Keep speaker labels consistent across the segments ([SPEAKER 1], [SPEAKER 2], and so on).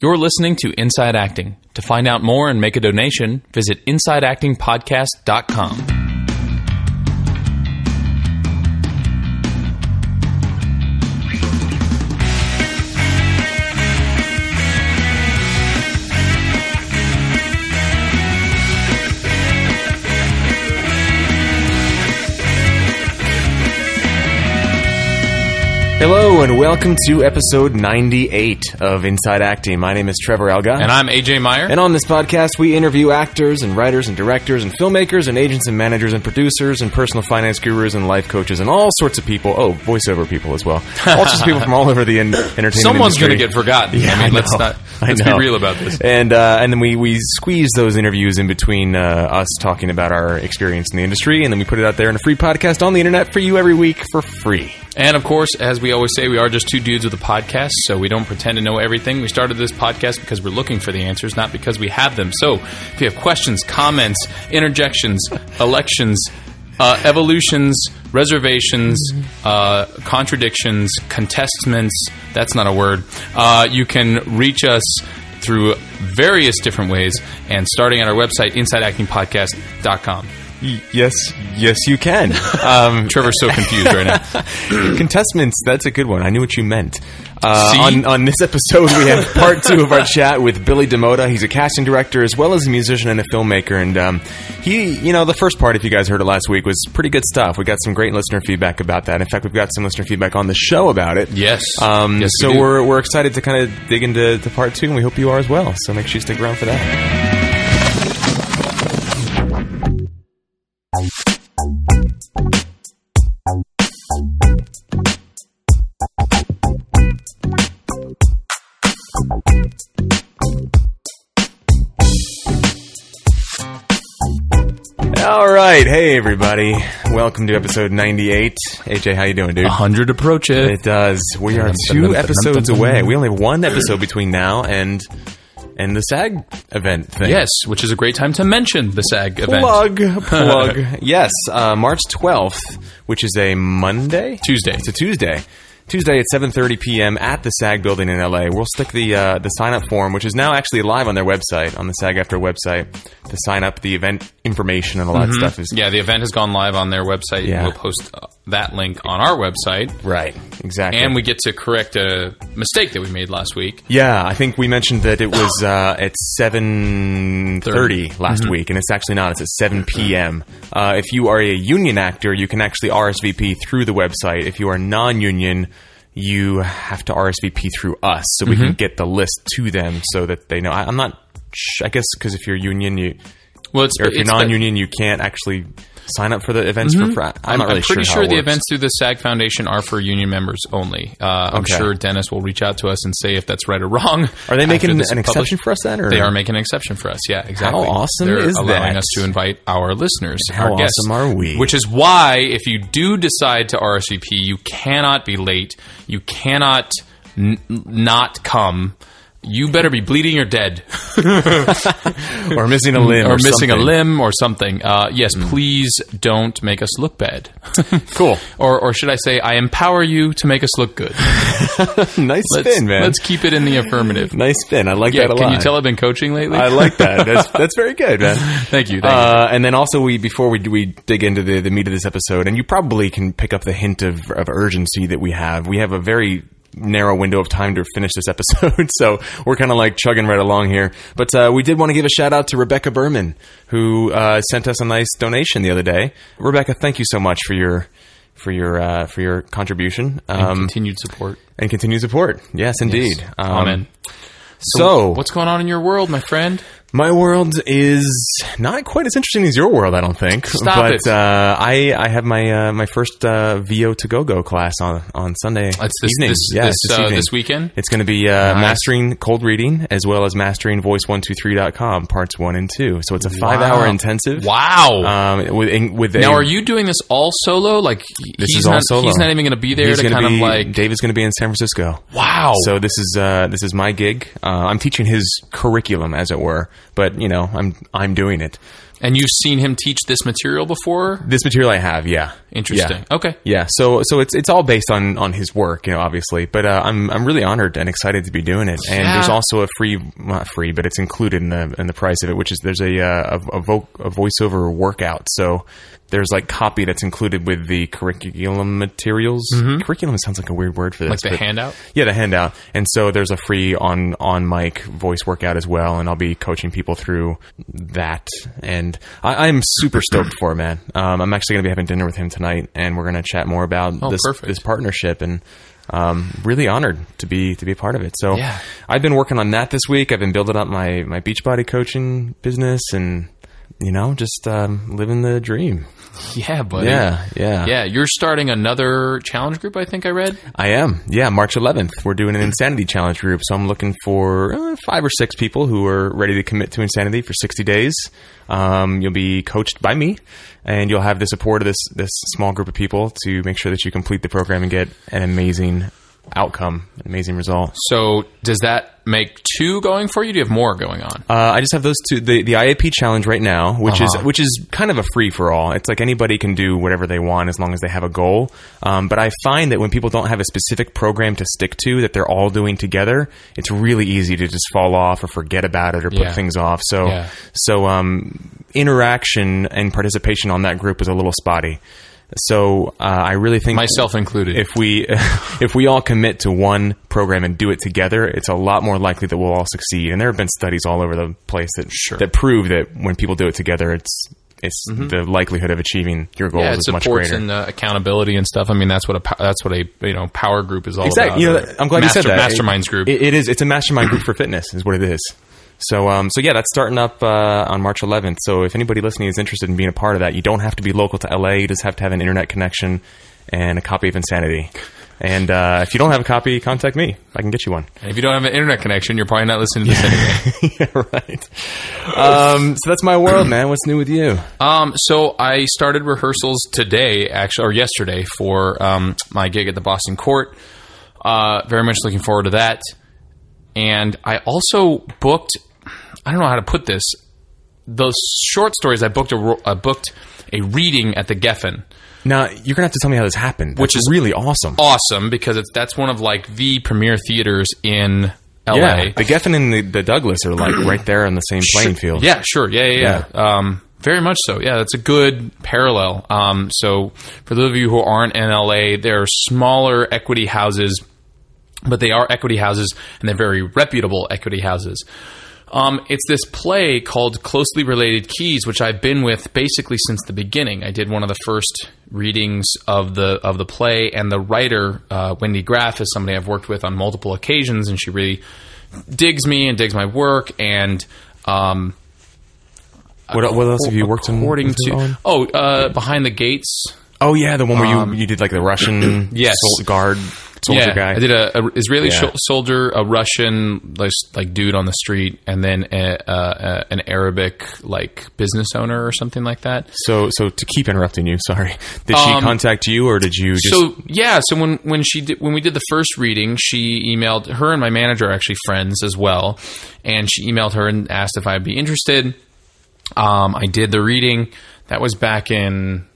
[SPEAKER 1] You're listening to Inside Acting. To find out more and make a donation, visit InsideActingPodcast.com.
[SPEAKER 2] Hello and welcome to episode 98 of Inside Acting. My name is Trevor Algatt.
[SPEAKER 1] And I'm AJ Meyer.
[SPEAKER 2] And on this podcast, we interview actors and writers and directors and filmmakers and agents and managers and producers and personal finance gurus and life coaches and all sorts of people. Oh, voiceover people as well. All sorts of people from all over the en- entertainment
[SPEAKER 1] Someone's
[SPEAKER 2] going
[SPEAKER 1] to get forgotten.
[SPEAKER 2] Yeah,
[SPEAKER 1] I mean,
[SPEAKER 2] I
[SPEAKER 1] let's not let's be real about this.
[SPEAKER 2] And uh, and then we, we squeeze those interviews in between uh, us talking about our experience in the industry, and then we put it out there in a free podcast on the internet for you every week for free.
[SPEAKER 1] And of course, as we always say, we are just two dudes with a podcast, so we don't pretend to know everything. We started this podcast because we're looking for the answers, not because we have them. So if you have questions, comments, interjections, elections, uh, evolutions, reservations, uh, contradictions, contestments, that's not a word, uh, you can reach us through various different ways and starting at our website, insideactingpodcast.com.
[SPEAKER 2] Yes, yes, you can. Um,
[SPEAKER 1] Trevor's so confused right now.
[SPEAKER 2] Contestants, that's a good one. I knew what you meant. Uh, on, on this episode, we have part two of our chat with Billy DaMota. He's a casting director as well as a musician and a filmmaker. And um, he, you know, the first part, if you guys heard it last week, was pretty good stuff. We got some great listener feedback about that. In fact, we've got some listener feedback on the show about it.
[SPEAKER 1] Yes.
[SPEAKER 2] Um,
[SPEAKER 1] Yes,
[SPEAKER 2] so
[SPEAKER 1] we do.
[SPEAKER 2] we're, we're excited to kind of dig into to part two, and we hope you are as well. So make sure you stick around for that. Hey everybody, welcome to episode ninety-eight. AJ, how you doing, dude?
[SPEAKER 1] 100 approaches. it.
[SPEAKER 2] Does. We are two episodes away. We only have one episode between now and and the SAG event thing.
[SPEAKER 1] Yes, which is a great time to mention the SAG event.
[SPEAKER 2] Plug, plug. yes, uh, March twelfth, which is a Monday,
[SPEAKER 1] Tuesday.
[SPEAKER 2] It's a Tuesday. Tuesday at 7:30 p.m. at the SAG building in LA. We'll stick the uh, the sign up form, which is now actually live on their website, on the SAG-AFTRA website, to sign up. The event information and all that stuff is
[SPEAKER 1] Yeah, the event has gone live on their website.
[SPEAKER 2] Yeah.
[SPEAKER 1] We'll post uh, that link on our website.
[SPEAKER 2] right. Exactly.
[SPEAKER 1] And we get to correct a mistake that we made last week.
[SPEAKER 2] Yeah, I think we mentioned that it was uh, at seven thirty last week, and it's actually not. It's at seven p.m. Uh, if you are a union actor, you can actually RSVP through the website. If you are non-union, you have to RSVP through us, so we can get the list to them so that they know. I, I'm not. sh- I guess because if you're union, you
[SPEAKER 1] Well, it's,
[SPEAKER 2] or if you're
[SPEAKER 1] it's
[SPEAKER 2] non-union, you can't actually sign up for the events for free. I'm,
[SPEAKER 1] I'm,
[SPEAKER 2] not really
[SPEAKER 1] I'm pretty
[SPEAKER 2] sure,
[SPEAKER 1] sure, the
[SPEAKER 2] works.
[SPEAKER 1] events through the SAG Foundation are for union members only. Uh, I'm
[SPEAKER 2] Okay.
[SPEAKER 1] sure Dennis will reach out to us and say if that's right or wrong.
[SPEAKER 2] Are they making an
[SPEAKER 1] is
[SPEAKER 2] exception for us then? Or?
[SPEAKER 1] They are making an exception for us. Yeah, exactly.
[SPEAKER 2] How awesome
[SPEAKER 1] They're
[SPEAKER 2] is
[SPEAKER 1] allowing
[SPEAKER 2] that?
[SPEAKER 1] us to invite our listeners,
[SPEAKER 2] How
[SPEAKER 1] our guests.
[SPEAKER 2] awesome are we?
[SPEAKER 1] Which is why, if you do decide to RSVP, you cannot be late. You cannot n- not come. You better be bleeding or dead,
[SPEAKER 2] or missing a limb,
[SPEAKER 1] or,
[SPEAKER 2] or,
[SPEAKER 1] missing a
[SPEAKER 2] something. Hmm.
[SPEAKER 1] limb, or something. Uh, yes, please don't make us look bad.
[SPEAKER 2] Cool.
[SPEAKER 1] or, or should I say, I empower you to make us look good.
[SPEAKER 2] nice
[SPEAKER 1] Let's,
[SPEAKER 2] spin, man.
[SPEAKER 1] let's keep it in the affirmative.
[SPEAKER 2] Nice spin. I like
[SPEAKER 1] Yeah,
[SPEAKER 2] that a
[SPEAKER 1] can
[SPEAKER 2] lot.
[SPEAKER 1] you tell I've been coaching lately?
[SPEAKER 2] I like that. That's that's very good, man.
[SPEAKER 1] Thank you. Thank you.
[SPEAKER 2] Uh, and then also, we before we we dig into the, the meat of this episode, and you probably can pick up the hint of, of urgency that we have. We have a very narrow window of time to finish this episode, so we're kind of like chugging right along here. But uh, we did want to give a shout out to Rebecca Berman, who uh, sent us a nice donation the other day. Rebecca, thank you so much for your for your uh, for your contribution
[SPEAKER 1] And
[SPEAKER 2] um,
[SPEAKER 1] continued support.
[SPEAKER 2] and continued support. Yes, indeed. Um,
[SPEAKER 1] Amen.
[SPEAKER 2] So,
[SPEAKER 1] What's going on in your world, my friend?
[SPEAKER 2] My world is not quite as interesting as your world, I don't think.
[SPEAKER 1] Stop
[SPEAKER 2] but
[SPEAKER 1] it.
[SPEAKER 2] Uh, I I have my uh, my first uh, VO to go go class on on Sunday
[SPEAKER 1] That's this
[SPEAKER 2] evening.
[SPEAKER 1] this,
[SPEAKER 2] yeah,
[SPEAKER 1] this, uh,
[SPEAKER 2] evening.
[SPEAKER 1] this weekend.
[SPEAKER 2] It's going to be uh, mastering cold reading as well as mastering voice123.com parts one and two. So it's a five hour intensive.
[SPEAKER 1] Wow.
[SPEAKER 2] Um, with in- with
[SPEAKER 1] now,
[SPEAKER 2] a,
[SPEAKER 1] are you doing this all solo? Like
[SPEAKER 2] This
[SPEAKER 1] he's
[SPEAKER 2] is all
[SPEAKER 1] not,
[SPEAKER 2] solo.
[SPEAKER 1] He's not even going to be there
[SPEAKER 2] He's
[SPEAKER 1] to kind
[SPEAKER 2] be,
[SPEAKER 1] of like.
[SPEAKER 2] David's going to be in San Francisco.
[SPEAKER 1] Wow.
[SPEAKER 2] So this is uh, this is my gig. Uh, I'm teaching his curriculum, as it were, but you know, I'm I'm doing it.
[SPEAKER 1] And you've seen him teach this material before?
[SPEAKER 2] This material I have, yeah.
[SPEAKER 1] Interesting.
[SPEAKER 2] Yeah.
[SPEAKER 1] Okay.
[SPEAKER 2] Yeah, so so it's it's all based on on his work, you know, obviously. But uh, I'm I'm really honored and excited to be doing it. And
[SPEAKER 1] Yeah.
[SPEAKER 2] there's also a free, not free, but it's included in the in the price of it, which is there's a uh, a, a, vo- a voiceover workout. So there's like copy that's included with the curriculum materials. Curriculum sounds like a weird word for this.
[SPEAKER 1] Mm-hmm. Like the handout?
[SPEAKER 2] Yeah, the handout. And so there's a free on on mic voice workout as well, and I'll be coaching people through that. And I, I'm super stoked for it, man. Um, I'm actually going to be having dinner with him tonight, and we're going to chat more about
[SPEAKER 1] Oh,
[SPEAKER 2] this
[SPEAKER 1] perfect.
[SPEAKER 2] this partnership and. Um, really honored to be to be a part of it. So
[SPEAKER 1] Yeah.
[SPEAKER 2] I've been working on that this week. I've been building up my my Beachbody coaching business, and you know, just um, living the dream.
[SPEAKER 1] Yeah, buddy.
[SPEAKER 2] Yeah, yeah,
[SPEAKER 1] Yeah, you're starting another challenge group, I think I read.
[SPEAKER 2] I am. Yeah, March 11th. We're doing an insanity challenge group. So I'm looking for uh, five or six people who are ready to commit to insanity for 60 days. Um, you'll be coached by me, and you'll have the support of this this small group of people to make sure that you complete the program and get an amazing outcome, an amazing result.
[SPEAKER 1] So, does that make two going for you? Do you have more going on?
[SPEAKER 2] Uh, I just have those two. The, the IAP challenge right now, which
[SPEAKER 1] Uh-huh.
[SPEAKER 2] is which is kind of a free for all. It's like anybody can do whatever they want as long as they have a goal. Um, but I find that when people don't have a specific program to stick to that they're all doing together, it's really easy to just fall off or forget about it or put
[SPEAKER 1] Yeah.
[SPEAKER 2] things off. So
[SPEAKER 1] Yeah.
[SPEAKER 2] so um, interaction and participation on that group is a little spotty. So uh, I really think
[SPEAKER 1] Myself included.
[SPEAKER 2] if we if we all commit to one program and do it together, it's a lot more likely that we'll all succeed. And there have been studies all over the place that that prove that when people do it together, it's it's the likelihood of achieving your goals
[SPEAKER 1] Mm-hmm. yeah,
[SPEAKER 2] is much greater.
[SPEAKER 1] and uh, accountability and stuff. I mean, that's what a that's what a you know power group is all
[SPEAKER 2] Exactly.
[SPEAKER 1] about.
[SPEAKER 2] You know, I'm glad
[SPEAKER 1] master,
[SPEAKER 2] you said that.
[SPEAKER 1] Masterminds group.
[SPEAKER 2] It, it is. It's a mastermind group for fitness, is what it is. So, um, so yeah, that's starting up uh, on March 11th. So, if anybody listening is interested in being a part of that, you don't have to be local to LA. You just have to have an internet connection and a copy of Insanity. And uh, if you don't have a copy, contact me. I can get you one.
[SPEAKER 1] And if you don't have an internet connection, you're probably not listening to this anyway.
[SPEAKER 2] yeah, right. Um, so that's my world, man. What's new with you?
[SPEAKER 1] Um, so I started rehearsals today, actually, or yesterday, for um, my gig at the Boston Court. Uh, very much looking forward to that. And I also booked. I don't know how to put this. Those short stories. I booked a booked a reading at the Geffen.
[SPEAKER 2] Now you're gonna have to tell me how this happened. Which
[SPEAKER 1] Which
[SPEAKER 2] is really awesome.
[SPEAKER 1] Awesome because it's that's one of like the premier theaters in LA.
[SPEAKER 2] Yeah, the Geffen and the, the Douglas are like right there on the same playing field.
[SPEAKER 1] Yeah, sure. Yeah, yeah, yeah. Um, very much so. Yeah, that's a good parallel. Um, so, for those of you who aren't in LA, there are smaller equity houses, but they are equity houses, and they're very reputable equity houses. Um, it's this play called Closely Related Keys, which I've been with basically since the beginning. I did one of the first readings of the of the play, and the writer uh, Wendy Graf is somebody I've worked with on multiple occasions, and she really digs me and digs my work. And um,
[SPEAKER 2] What, what else have you worked on?
[SPEAKER 1] according
[SPEAKER 2] with her
[SPEAKER 1] to
[SPEAKER 2] on?
[SPEAKER 1] oh, uh, behind the gates.
[SPEAKER 2] Oh yeah, the one where
[SPEAKER 1] Um,
[SPEAKER 2] you you did like the Russian
[SPEAKER 1] Yes.
[SPEAKER 2] guard soldier
[SPEAKER 1] yeah,
[SPEAKER 2] guy.
[SPEAKER 1] I did a, a Israeli
[SPEAKER 2] Yeah.
[SPEAKER 1] soldier, a Russian like, like dude on the street, and then a, uh, an Arabic like business owner or something like that.
[SPEAKER 2] So so to keep interrupting you, sorry. Did she
[SPEAKER 1] Um,
[SPEAKER 2] contact you or did you just
[SPEAKER 1] so yeah, so when when she did, when we did the first reading, she emailed her and my manager are actually friends as well, and she emailed her and asked if I'd be interested. Um, I did the reading. That was back in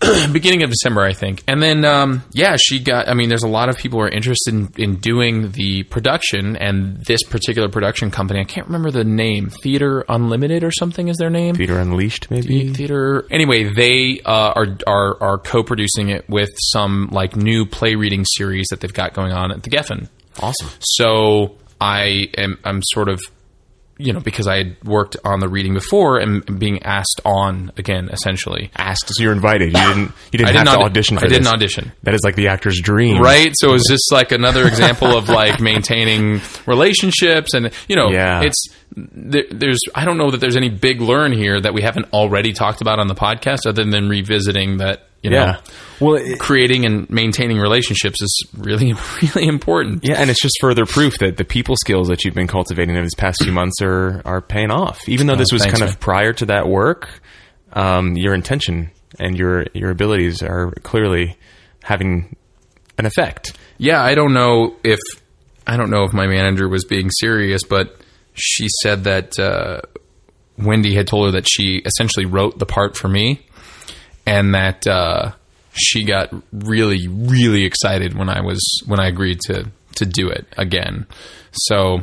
[SPEAKER 1] beginning of December, I think. And then, um, yeah, she got. I mean, there's a lot of people who are interested in, in doing the production, and this particular production company, I can't remember the name, Theater Unlimited or something is their name.
[SPEAKER 2] Theater Unleashed maybe?
[SPEAKER 1] Theater. Anyway, they uh, are are are co-producing it with some like new play reading series that they've got going on at the Geffen.
[SPEAKER 2] Awesome.
[SPEAKER 1] So I am I'm sort of you know because I had worked on the reading before and being asked on again essentially.
[SPEAKER 2] Asked so you're invited. You didn't you didn't
[SPEAKER 1] I did
[SPEAKER 2] have
[SPEAKER 1] not
[SPEAKER 2] to audition for it?
[SPEAKER 1] I didn't
[SPEAKER 2] this.
[SPEAKER 1] audition.
[SPEAKER 2] That is like the actor's dream.
[SPEAKER 1] Right, so it's just like another example of like maintaining relationships, and you know,
[SPEAKER 2] Yeah.
[SPEAKER 1] it's there, there's I don't know that there's any big learn here that we haven't already talked about on the podcast, other than revisiting that you know,
[SPEAKER 2] Yeah. Well, it,
[SPEAKER 1] creating and maintaining relationships is really really important.
[SPEAKER 2] yeah, and it's just further proof that the people skills that you've been cultivating over these past few months are are paying off. Even though this was
[SPEAKER 1] thanks,
[SPEAKER 2] kind
[SPEAKER 1] man.
[SPEAKER 2] of prior to that work, um, your intention and your your abilities are clearly having an effect.
[SPEAKER 1] Yeah, I don't know if I don't know if my manager was being serious, but she said that uh, Wendy had told her that she essentially wrote the part for me, and that uh, she got really, really excited when I was when I agreed to to do it again. So,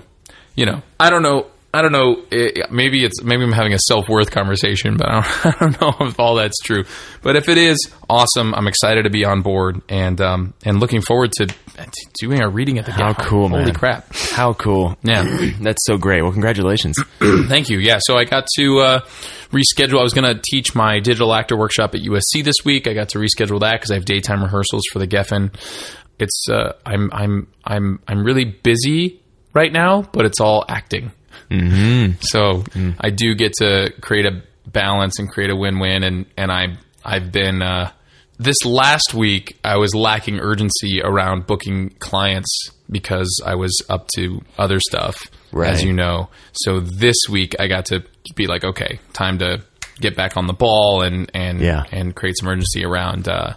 [SPEAKER 1] you know, I don't know. I don't know. It, maybe it's maybe I'm having a self worth conversation, but I don't, I don't know if all that's true. But if it is, awesome. I'm excited to be on board and um, and looking forward to doing our reading at the
[SPEAKER 2] How
[SPEAKER 1] Gap.
[SPEAKER 2] cool,
[SPEAKER 1] Holy
[SPEAKER 2] man.
[SPEAKER 1] crap!
[SPEAKER 2] How cool.
[SPEAKER 1] Yeah.
[SPEAKER 2] That's so great. Well, congratulations.
[SPEAKER 1] Thank you. Yeah, so I got to uh, reschedule. I was going to teach my digital actor workshop at USC this week. I got to reschedule that because I have daytime rehearsals for the Geffen. It's uh, I'm I'm I'm I'm really busy right now, but it's all acting. Mm-hmm. So I do get to create a balance and create a win-win, and and I I've been. Uh, this last week, I was lacking urgency around booking clients because I was up to other stuff,
[SPEAKER 2] Right.
[SPEAKER 1] as you know. So this week, I got to be like, okay, time to get back on the ball and and
[SPEAKER 2] Yeah.
[SPEAKER 1] and create some urgency around uh,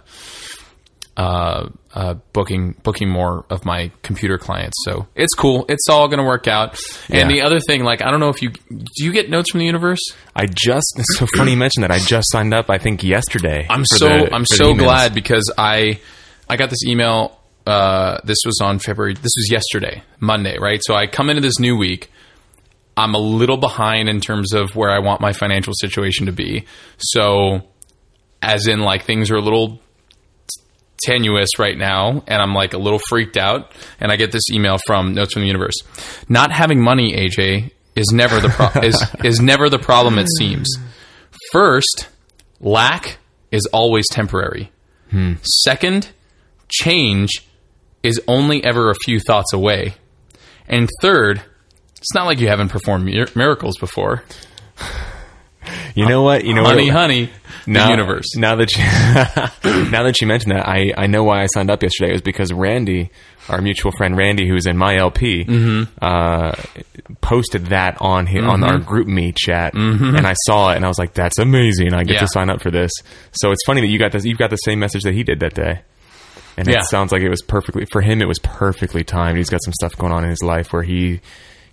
[SPEAKER 1] uh, uh, booking booking more of my computer clients. So it's cool. It's all going to work out. And
[SPEAKER 2] Yeah.
[SPEAKER 1] the other thing, like, I don't know if you do you get notes from the universe.
[SPEAKER 2] I just, it's so funny you mentioned that. I just signed up, I think, yesterday.
[SPEAKER 1] I'm so
[SPEAKER 2] the-
[SPEAKER 1] I'm so glad because I I got this email. Uh, this was on February. This was yesterday, Monday, right? So I come into this new week. I'm a little behind in terms of where I want my financial situation to be. So, as in, like things are a little tenuous right now, and I'm like a little freaked out. And I get this email from Notes from the Universe. Not having money, AJ, is never the pro- is is never the problem. It seems. First, lack is always temporary. Second, change is only ever a few thoughts away. And third, it's not like you haven't performed mir- miracles before.
[SPEAKER 2] You know what? You know
[SPEAKER 1] honey,
[SPEAKER 2] what?
[SPEAKER 1] honey, the
[SPEAKER 2] now,
[SPEAKER 1] universe.
[SPEAKER 2] Now that you, now that you mentioned that, I, I know why I signed up yesterday. It was because Randy, our mutual friend Randy, who's in my LP,
[SPEAKER 1] Mm-hmm.
[SPEAKER 2] uh, posted that on his, on our GroupMe chat, and I saw it, and I was like, "That's amazing! I get
[SPEAKER 1] Mm-hmm. Yeah.
[SPEAKER 2] to sign up for this." So it's funny that you got this. You've got the same message that he did that day. And
[SPEAKER 1] Yeah.
[SPEAKER 2] it sounds like it was perfectly for him. It was perfectly timed. He's got some stuff going on in his life where he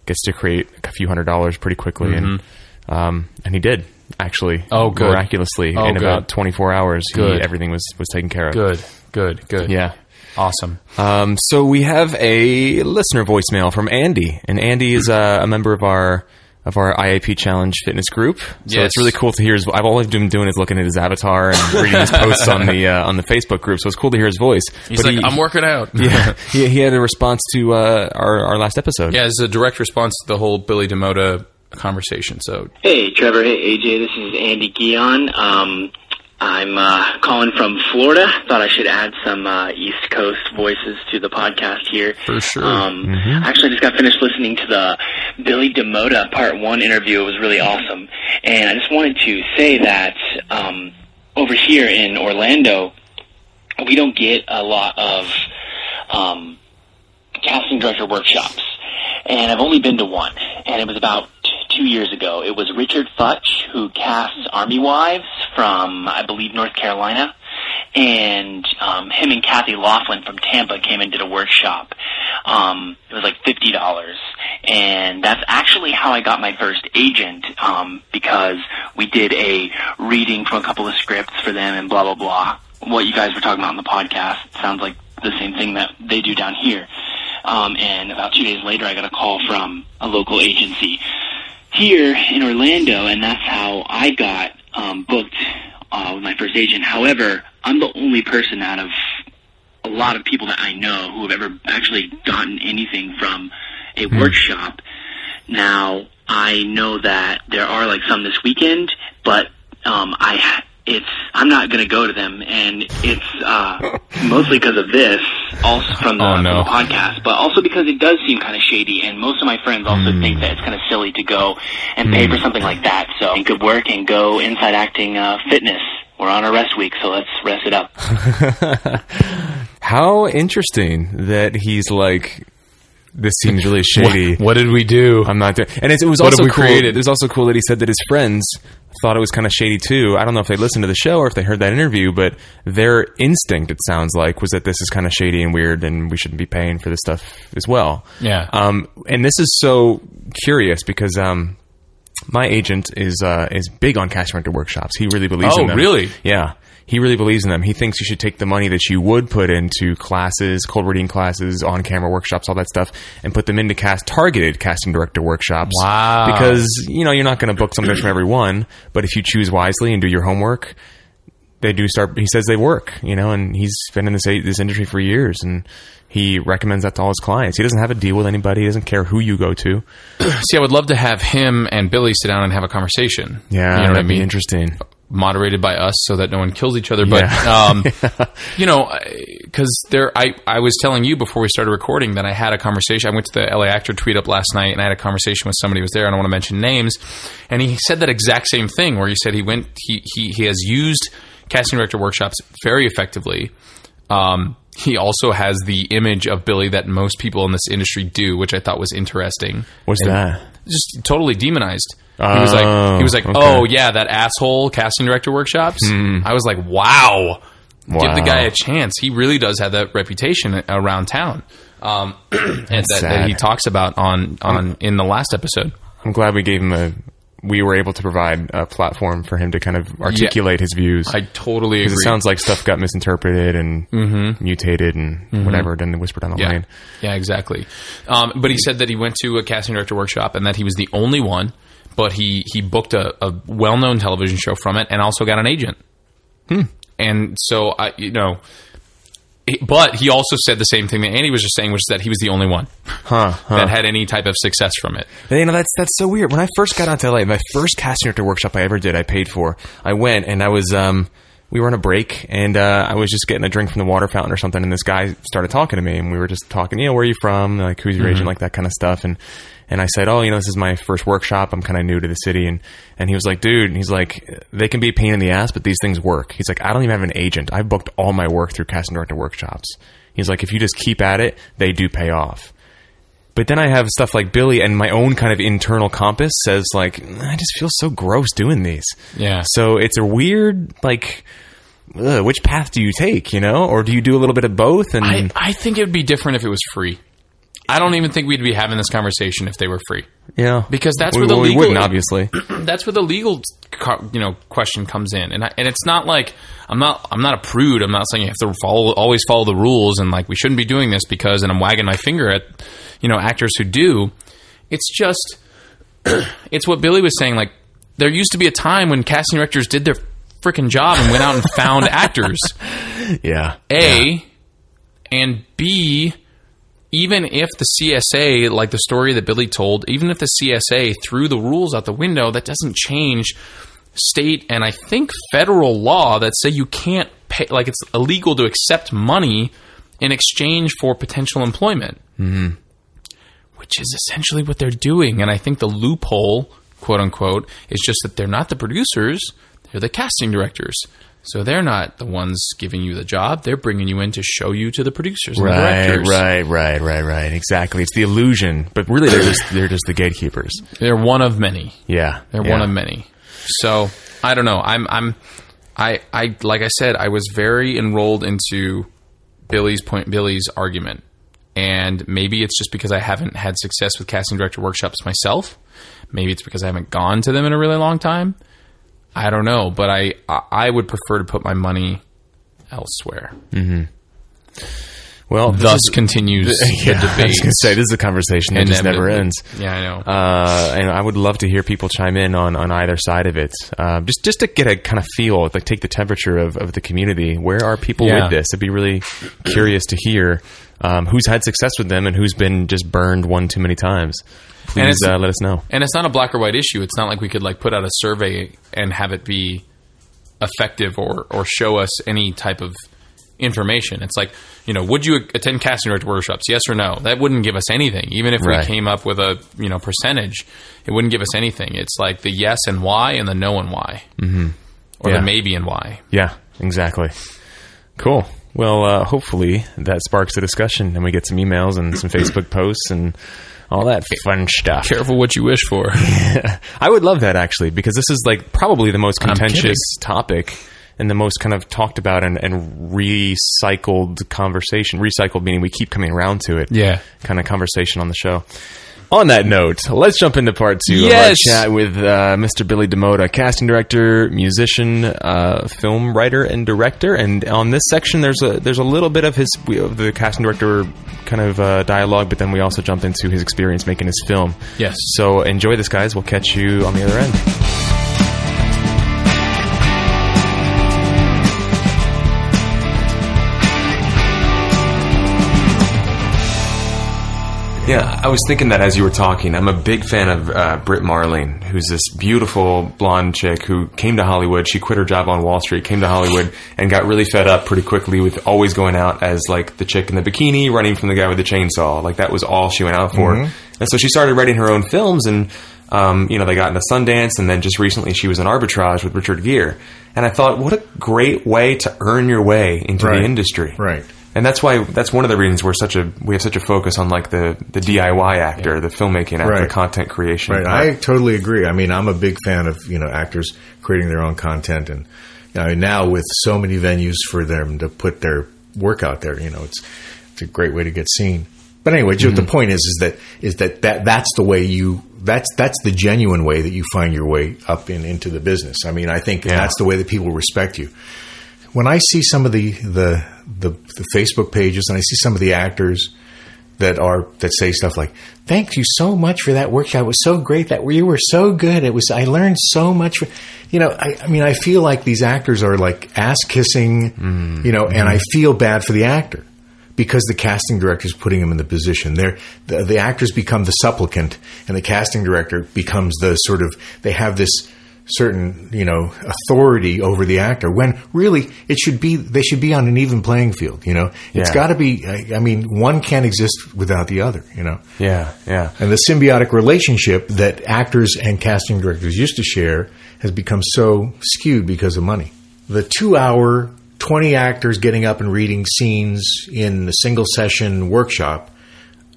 [SPEAKER 2] gets to create a few hundred dollars pretty quickly, and um, and he did actually.
[SPEAKER 1] Mm-hmm. Oh, good.
[SPEAKER 2] Miraculously,
[SPEAKER 1] Oh,
[SPEAKER 2] in
[SPEAKER 1] good.
[SPEAKER 2] about twenty four hours, he, everything was was taken care of.
[SPEAKER 1] Good, good, good.
[SPEAKER 2] Yeah.
[SPEAKER 1] Awesome.
[SPEAKER 2] Um, so we have a listener voicemail from Andy, and Andy is uh, a member of our of our IAP Challenge fitness group. So
[SPEAKER 1] Yes.
[SPEAKER 2] it's really cool to hear. His, I've all I've been doing is looking at his avatar and reading his posts on the uh, on the Facebook group. So it's cool to hear his voice.
[SPEAKER 1] He's
[SPEAKER 2] But
[SPEAKER 1] like,
[SPEAKER 2] he-
[SPEAKER 1] I'm working out.
[SPEAKER 2] yeah, he, he had a response to uh, our our last episode.
[SPEAKER 1] Yeah, it's a direct response to the whole Billy DaMota conversation. So
[SPEAKER 3] Hey, Trevor. Hey, AJ. This is Andy Guion. Um, I'm uh, calling from Florida. Thought I should add some uh, East Coast voices to the podcast here.
[SPEAKER 1] For sure.
[SPEAKER 3] Um, Actually, I just got finished listening to the Billy DaMota Part One interview. It was really awesome, and I just wanted to say that um, over here in Orlando, we don't get a lot of um, casting director workshops, and I've only been to one, and it was about two years ago. It was Richard Futch who casts Army Wives from, I believe, North Carolina, and um, him and Kathy Laughlin from Tampa came and did a workshop. Um, it was like fifty dollars, and that's actually how I got my first agent um, because we did a reading from a couple of scripts for them and blah blah blah. What you guys were talking about in the podcast sounds like the same thing that they do down here. Um, and about two days later, I got a call from a local agency here in Orlando, and that's how I got um, booked uh, with my first agent. However, I'm the only person out of a lot of people that I know who have ever actually gotten anything from a workshop. Now, I know that there are like some this weekend, but um, I it's I'm not going to go to them, and it's uh, mostly because of this, also from the,
[SPEAKER 1] Oh, no.
[SPEAKER 3] from the podcast, but also because it does seem kind of shady, and most of my friends also think that it's kind of silly to go and pay for something like that. So, good work and go inside acting uh, fitness. We're on a rest week, so let's rest it up.
[SPEAKER 2] How interesting that he's like, this seems really shady.
[SPEAKER 1] what did we do?
[SPEAKER 2] I'm not doing. And it's, it was
[SPEAKER 1] What
[SPEAKER 2] also
[SPEAKER 1] we
[SPEAKER 2] cool.
[SPEAKER 1] created?
[SPEAKER 2] It was also cool that he said that his friends thought it was kind of shady too. I don't know if they listened to the show or if they heard that interview, but their instinct, it sounds like, was that this is kind of shady and weird, and we shouldn't be paying for this stuff as well.
[SPEAKER 1] Yeah.
[SPEAKER 2] Um, and this is so curious because um, my agent is uh, is big on cash director workshops. He really believes
[SPEAKER 1] Oh,
[SPEAKER 2] in them.
[SPEAKER 1] really?
[SPEAKER 2] Yeah. He really believes in them. He thinks you should take the money that you would put into classes, cold reading classes, on camera workshops, all that stuff, and put them into cast targeted casting director workshops.
[SPEAKER 1] Wow.
[SPEAKER 2] Because you know you're not going to book something from everyone, but if you choose wisely and do your homework, they do start. He says they work, you know, and he's been in this this industry for years, and he recommends that to all his clients. He doesn't have a deal with anybody. He doesn't care who you go to.
[SPEAKER 1] See, I would love to have him and Billy sit down and have a conversation.
[SPEAKER 2] Yeah,
[SPEAKER 1] you know what I
[SPEAKER 2] that'd be
[SPEAKER 1] mean.
[SPEAKER 2] interesting.
[SPEAKER 1] Moderated by us so that no one kills each other. But
[SPEAKER 2] Yeah.
[SPEAKER 1] um, you know, because there, I I was telling you before we started recording that I had a conversation. I went to the LA Actor tweet up last night, and I had a conversation with somebody who was there. I don't want to mention names, and he said that exact same thing where he said he went he he, he has used casting director workshops very effectively. Um, he also has the image of Billy that most people in this industry do, which I thought was interesting.
[SPEAKER 2] What's
[SPEAKER 1] And
[SPEAKER 2] that?
[SPEAKER 1] Just totally demonized. He was like,
[SPEAKER 2] Oh,
[SPEAKER 1] he was like,
[SPEAKER 2] okay.
[SPEAKER 1] oh yeah, that asshole casting director workshops. I was like, wow, give the
[SPEAKER 2] Wow.
[SPEAKER 1] guy a chance. He really does have that reputation around town, um, and that, that
[SPEAKER 2] sad.
[SPEAKER 1] he talks about on on in the last episode.
[SPEAKER 2] I'm glad we gave him a. We were able to provide a platform for him to kind of articulate his views.
[SPEAKER 1] I totally agree.
[SPEAKER 2] Because it sounds like stuff got misinterpreted and mutated and whatever, then whispered on the
[SPEAKER 1] Mm-hmm. yeah,
[SPEAKER 2] lane.
[SPEAKER 1] yeah, exactly. Um, but he said that he went to a casting director workshop and that he was the only one. But he he booked a, a well known television show from it and also got an agent. And so I, you know, but he also said the same thing that Andy was just saying, which is that he was the only one
[SPEAKER 2] Huh? huh.
[SPEAKER 1] that had any type of success from it.
[SPEAKER 2] And, you know that's that's so weird. When I first got out to LA, my first casting director workshop I ever did, I paid for. I went and I was um we were on a break and uh, I was just getting a drink from the water fountain or something, and this guy started talking to me, and we were just talking, you know, where are you from, like who's your agent, like that kind of stuff, and and I said, oh, you know, this is my first workshop. I'm kind of new to the city, and and he was like, dude, and he's like, they can be a pain in the ass, but these things work. He's like, I don't even have an agent. I've booked all my work through casting director workshops. He's like, if you just keep at it, they do pay off. But then I have stuff like Billy and my own kind of internal compass says like I just feel so gross doing these.
[SPEAKER 1] Yeah.
[SPEAKER 2] So it's a weird like ugh, which path do you take, you know? Or do you do a little bit of both and
[SPEAKER 1] I, I think it would be different if it was free. I don't even think we'd be having this conversation if they were free.
[SPEAKER 2] yeah.
[SPEAKER 1] Because that's
[SPEAKER 2] we,
[SPEAKER 1] where the
[SPEAKER 2] well, we
[SPEAKER 1] legal-
[SPEAKER 2] wouldn't obviously.
[SPEAKER 1] that's where the legal you know question comes in and I, and it's not like I'm not I'm not a prude I'm not saying you have to follow always follow the rules and like we shouldn't be doing this because and I'm wagging my finger at you know actors who do it's just it's what Billy was saying like there used to be a time when casting directors did their freaking job and went out and found actors
[SPEAKER 2] yeah.
[SPEAKER 1] a and B, even if the CSA, like the story that Billy told, even if the CSA threw the rules out the window, that doesn't change state and I think federal law that say you can't pay, like it's illegal to accept money in exchange for potential employment. Mm-hmm. Which is essentially what they're doing. And I think the loophole, quote unquote, is just that they're not the producers, they're the casting directors. So they're not the ones giving you the job. They're bringing you in to show you to the producers and the
[SPEAKER 2] Right,
[SPEAKER 1] directors.
[SPEAKER 2] right, right, right, right. Exactly. It's the illusion, but really they're just they're just the gatekeepers.
[SPEAKER 1] They're one of many.
[SPEAKER 2] Yeah.
[SPEAKER 1] They're
[SPEAKER 2] yeah.
[SPEAKER 1] one of many. So I don't know. I'm I'm I I like I said, I was very enrolled into Billy's point Billy's argument. And maybe it's just because I haven't had success with casting director workshops myself. Maybe it's because I haven't gone to them in a really long time. I don't know, but I I would prefer to put my money elsewhere.
[SPEAKER 2] Well,
[SPEAKER 1] Thus
[SPEAKER 2] is-
[SPEAKER 1] continues
[SPEAKER 2] yeah,
[SPEAKER 1] the
[SPEAKER 2] I was
[SPEAKER 1] debate.
[SPEAKER 2] going to say this is a conversation that just never
[SPEAKER 1] Inevitably.
[SPEAKER 2] ends.
[SPEAKER 1] Yeah, I know.
[SPEAKER 2] Uh, and I would love to hear people chime in on, on either side of it, uh, just just to get a kind of feel, like take the temperature of, of the community. Where are people
[SPEAKER 1] Yeah.
[SPEAKER 2] with this? I'd be really curious to hear um, who's had success with them and who's been just burned one too many times. Please uh, let us know.
[SPEAKER 1] And it's not a black or white issue. It's not like we could like put out a survey and have it be effective or or show us any type of information. It's like, you know, would you attend casting director workshops? Yes or no? That wouldn't give us anything. Even if
[SPEAKER 2] Right.
[SPEAKER 1] we came up with a, you know, percentage, it wouldn't give us anything. It's like the yes and why and the no and why. Mm-hmm. Or
[SPEAKER 2] Yeah.
[SPEAKER 1] the maybe and why.
[SPEAKER 2] Yeah, exactly. Cool. Well, uh, hopefully that sparks a discussion and we get some emails and some Facebook posts and all that fun stuff.
[SPEAKER 1] Careful what you wish for.
[SPEAKER 2] I would love that actually because this is like probably the most contentious topic and the most kind of talked about and, and recycled conversation. Recycled meaning we keep coming around to it.
[SPEAKER 1] Yeah.
[SPEAKER 2] Kind of conversation on the show. On that note, let's jump into part two
[SPEAKER 1] Yes.
[SPEAKER 2] of our chat with uh, Mr. Billy DaMota, casting director, musician, uh, film writer, and director. And on this section, there's a there's a little bit of his of the casting director kind of uh, dialogue, but then we also jump into his experience making his film.
[SPEAKER 1] Yes.
[SPEAKER 2] So enjoy this, guys. We'll catch you on the other end. Yeah, I was thinking that as you were talking. I'm a big fan of uh, Brit Marling, who's this beautiful blonde chick who came to Hollywood. She quit her job on Wall Street, came to Hollywood, and got really fed up pretty quickly with always going out as like the chick in the bikini, running from the guy with the chainsaw. Like that was all she went out for. And so she started writing her own films, and um, you know they got into Sundance, and then just recently she was in Arbitrage with Richard Gere. And I thought, what a great way to earn your way into
[SPEAKER 4] Right.
[SPEAKER 2] the industry,
[SPEAKER 4] Right.
[SPEAKER 2] And that's why that's one of the reasons we're such a we have such a focus on like the the DIY actor, the filmmaking actor,
[SPEAKER 4] Right.
[SPEAKER 2] content creation.
[SPEAKER 4] Right. I totally agree. I mean, I'm a big fan of you know actors creating their own content, and you know, now with so many venues for them to put their work out there, you know, it's it's a great way to get seen. But anyway, Joe, the mm-hmm. point is, is that is that, that that's the way you that's that's the genuine way that you find your way up in into the business. I mean, I think
[SPEAKER 2] Yeah.
[SPEAKER 4] that's the way that people respect you. When I see some of the the the, the Facebook pages and I see some of the actors that are that say stuff like thank you so much for that workshop. It was so great that you were so good. It was i learned so much you know I, I mean i feel like these actors are like ass kissing mm. you know and i mm-hmm. feel bad for the actor because the casting director is putting him in the position. They're, the, the actors become the supplicant and the casting director becomes the sort of they have this certain you know authority over the actor when really it should be they should be on an even playing field you know? It's
[SPEAKER 2] Yeah.
[SPEAKER 4] got to be I, I mean one can't exist without the other you know?
[SPEAKER 2] Yeah, yeah,
[SPEAKER 4] and the symbiotic relationship that actors and casting directors used to share has become so skewed because of money. The two hour 20 actors getting up and reading scenes in a single session workshop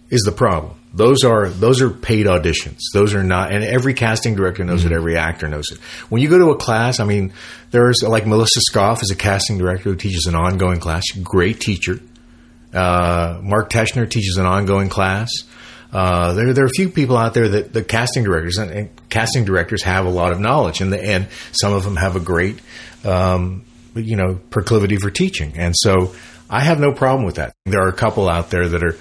[SPEAKER 4] is the problem. Those are those are paid auditions. Those are not, and every casting director knows it. Every actor knows it. When you go to a class, I mean, there's like Melissa Skoff is a casting director who teaches an ongoing class. Great teacher. Uh, Mark Teschner teaches an ongoing class. Uh, there, there are a few people out there that the casting directors and, and casting directors have a lot of knowledge, and the, and some of them have a great, um, you know, proclivity for teaching. And so, I have no problem with that. There are a couple out there that are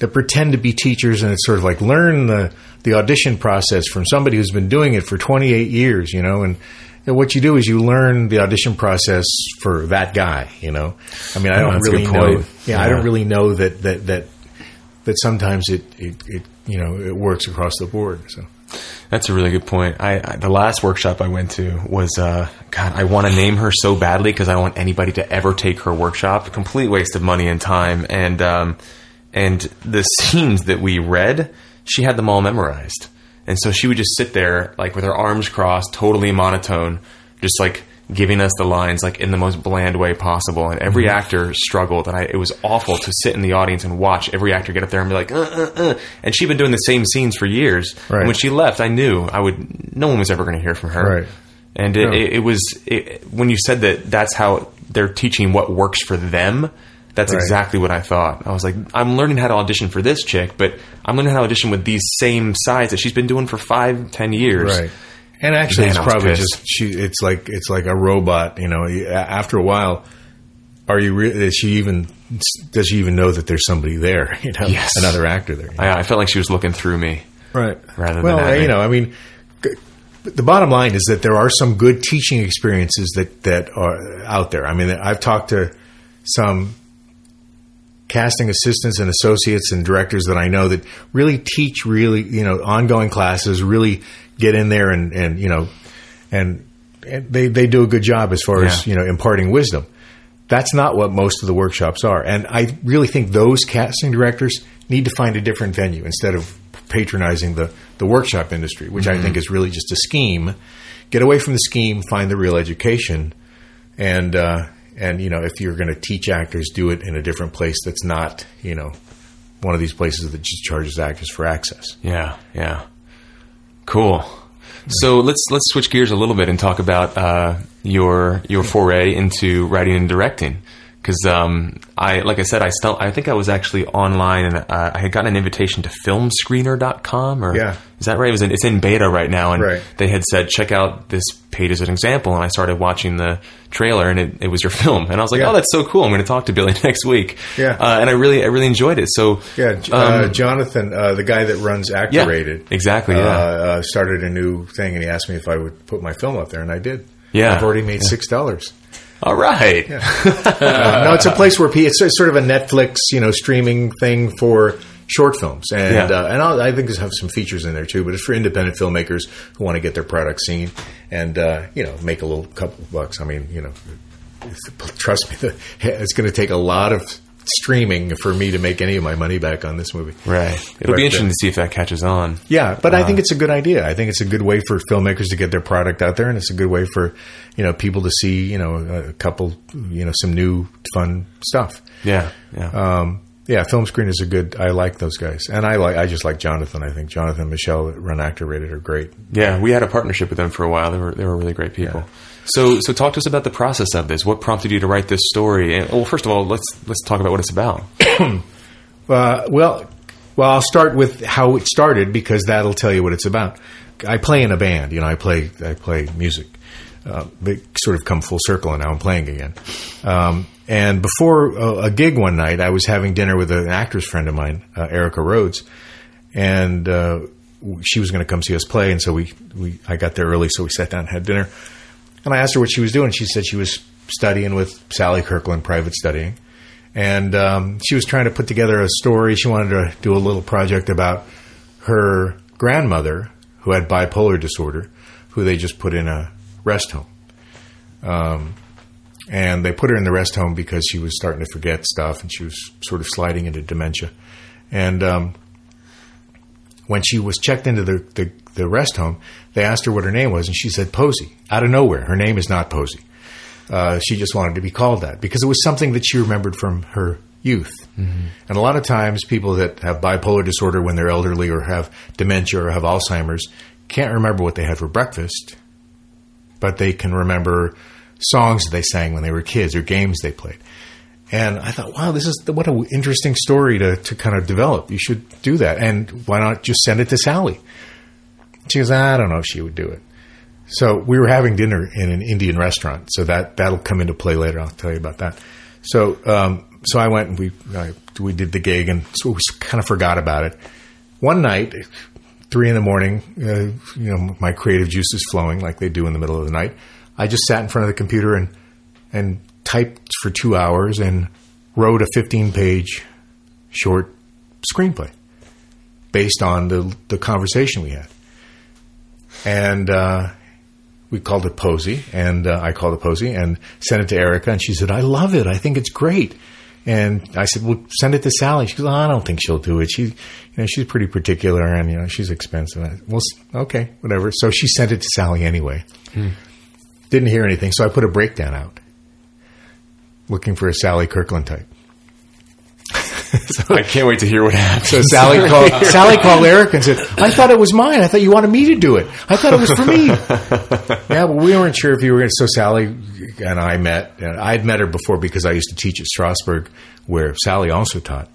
[SPEAKER 4] that pretend to be teachers, and it's sort of like learn the the audition process from somebody who's been doing it for 28 years, you know, and. and what you do is you learn the audition process for that guy, you know. I mean, I don't
[SPEAKER 2] that's
[SPEAKER 4] really know.
[SPEAKER 2] point.
[SPEAKER 4] Yeah, I don't really know that that that that sometimes it, it, it you know it works across the board. So
[SPEAKER 2] That's a really good point. I, I the last workshop I went to was uh, God. I want to name her so badly because I don't want anybody to ever take her workshop. Complete waste of money and time. And um, and the scenes that we read, she had them all memorized. And so she would just sit there, like with her arms crossed, totally monotone, just like giving us the lines like in the most bland way possible. And every actor struggled, and I, it was awful to sit in the audience and watch every actor get up there and be like, uh, uh, uh. And she'd been doing the same scenes for years.
[SPEAKER 4] Right.
[SPEAKER 2] And when she left, I knew I would. No one was ever going to hear from her.
[SPEAKER 4] Right.
[SPEAKER 2] And it,
[SPEAKER 4] No.
[SPEAKER 2] it, it was when you said that that's how they're teaching what works for them. That's
[SPEAKER 4] Right.
[SPEAKER 2] exactly what I thought. I was like, I'm learning how to audition for this chick, but I'm learning how to audition with these same sides that she's been doing for five, ten years.
[SPEAKER 4] right. And actually,
[SPEAKER 2] Man,
[SPEAKER 4] it's probably
[SPEAKER 2] pissed.
[SPEAKER 4] just she. It's like it's like a robot. You know, after a while, are you? Re- is she even? Does she even know that there's somebody there? You know,
[SPEAKER 2] Yes.
[SPEAKER 4] another actor there.
[SPEAKER 2] I, I felt like she was looking through me.
[SPEAKER 4] right
[SPEAKER 2] rather than
[SPEAKER 4] well
[SPEAKER 2] me.
[SPEAKER 4] you know i mean the bottom line is that there are some good teaching experiences that that are out there i mean i've talked to some casting assistants and associates and directors that i know that really teach really you know ongoing classes really get in there and and you know and, and they they do a good job as far as you know imparting wisdom that's not what most of the workshops are. And I really think those casting directors need to find a different venue instead of patronizing the, the workshop industry, which I think is really just a scheme. Get away from the scheme, find the real education, and uh, and you know if you're going to teach actors, do it in a different place that's not you know one of these places that just charges actors for access.
[SPEAKER 2] Yeah, yeah. Cool. So let's let's switch gears a little bit and talk about uh, your your foray into writing and directing because um, I, like I said, I still, I think I was actually online and uh, I had gotten an invitation to FilmScreener.com, or
[SPEAKER 4] Yeah.
[SPEAKER 2] is that right? It was in, it's in beta right now, and
[SPEAKER 4] Right.
[SPEAKER 2] they had said check out this page as an example, and I started watching the trailer, and it, it was your film, and I was like,
[SPEAKER 4] Yeah.
[SPEAKER 2] oh, that's so cool. I'm going to talk to Billy next week.
[SPEAKER 4] Yeah.
[SPEAKER 2] uh, and I really, I really enjoyed it. So
[SPEAKER 4] Yeah, uh,
[SPEAKER 2] um,
[SPEAKER 4] Jonathan, uh, the guy that runs Activated,
[SPEAKER 2] exactly,
[SPEAKER 4] uh,
[SPEAKER 2] yeah.
[SPEAKER 4] uh, started a new thing, and he asked me if I would put my film up there, and I did.
[SPEAKER 2] Yeah.
[SPEAKER 4] I've already made six dollars.
[SPEAKER 2] All right.
[SPEAKER 4] Uh, no, it's a place where it's sort of a Netflix, you know, streaming thing for short films, and
[SPEAKER 2] Yeah.
[SPEAKER 4] uh, and I'll, I think have some features in there too. But it's for independent filmmakers who want to get their product seen and uh, you know make a little couple bucks. I mean, you know, trust me, it's going to take a lot of streaming for me to make any of my money back on this movie.
[SPEAKER 2] Right. It'll
[SPEAKER 4] But,
[SPEAKER 2] be
[SPEAKER 4] uh,
[SPEAKER 2] interesting to see if that catches on.
[SPEAKER 4] Yeah, but I think it's a good idea. I think it's a good way for filmmakers to get their product out there, and it's a good way for you know people to see you know a couple you know some new fun stuff.
[SPEAKER 2] Yeah. Yeah.
[SPEAKER 4] Um, yeah, Film Screen is a good. I like those guys, and I like. I just like Jonathan. I think Jonathan Michelle run Activated are great.
[SPEAKER 2] Yeah, we had a partnership with them for a while. They were they were really great people. So so talk to us about the process of this. What prompted you to write this story? And, well, first of all, let's let's talk about what it's about.
[SPEAKER 4] Uh, well, well, I'll start with how it started because that'll tell you what it's about. I play in a band. You know, I play I play music. Uh, they sort of come full circle, and now I'm playing again. Um, and before a, a gig one night, I was having dinner with an actress friend of mine, uh, Erica Rhodes, and uh, she was going to come see us play. And so we, we I got there early, so we sat down and had dinner. And I asked her what she was doing. She said she was studying with Sally Kirkland, private studying and um, she was trying to put together a story. She wanted to do a little project about her grandmother who had bipolar disorder, who they just put in a rest home. Um, and they put her in the rest home because she was starting to forget stuff and she was sort of sliding into dementia. And um, when she was checked into the, the, the rest home, they asked her what her name was, and she said Posey. Out of nowhere, her name is not Posey. Uh, she just wanted to be called that because it was something that she remembered from her youth. And a lot of times, people that have bipolar disorder when they're elderly or have dementia or have Alzheimer's can't remember what they had for breakfast, but they can remember songs that they sang when they were kids or games they played. And I thought, wow, this is what an interesting story to, to kind of develop. You should do that. And why not just send it to Sally? She goes, I don't know if she would do it. So we were having dinner in an Indian restaurant. So that that'll come into play later. I'll tell you about that. So um, so I went and we I, we did the gig and so we kind of forgot about it. One night, three in the morning, uh, you know, my creative juices flowing like they do in the middle of the night. I just sat in front of the computer and and typed for two hours and wrote a 15 page short screenplay based on the the conversation we had. And uh, we called it Posey, and uh, I called it Posey, and sent it to Erica, and she said, "I love it. I think it's great." And I said, "Well, send it to Sally." She goes, oh, "I don't think she'll do it. She, you know, she's pretty particular, and you know, she's expensive." I, well, okay, whatever. So she sent it to Sally anyway. Didn't hear anything, so I put a breakdown out, looking for a Sally Kirkland type.
[SPEAKER 2] I can't wait to hear what happens.
[SPEAKER 4] So Sally called Sally called Eric and said, "I thought it was mine. I thought you wanted me to do it. I thought it was for me." yeah, but we weren't sure if you were going to. So Sally and I met. And I'd met her before because I used to teach at Strasberg, where Sally also taught,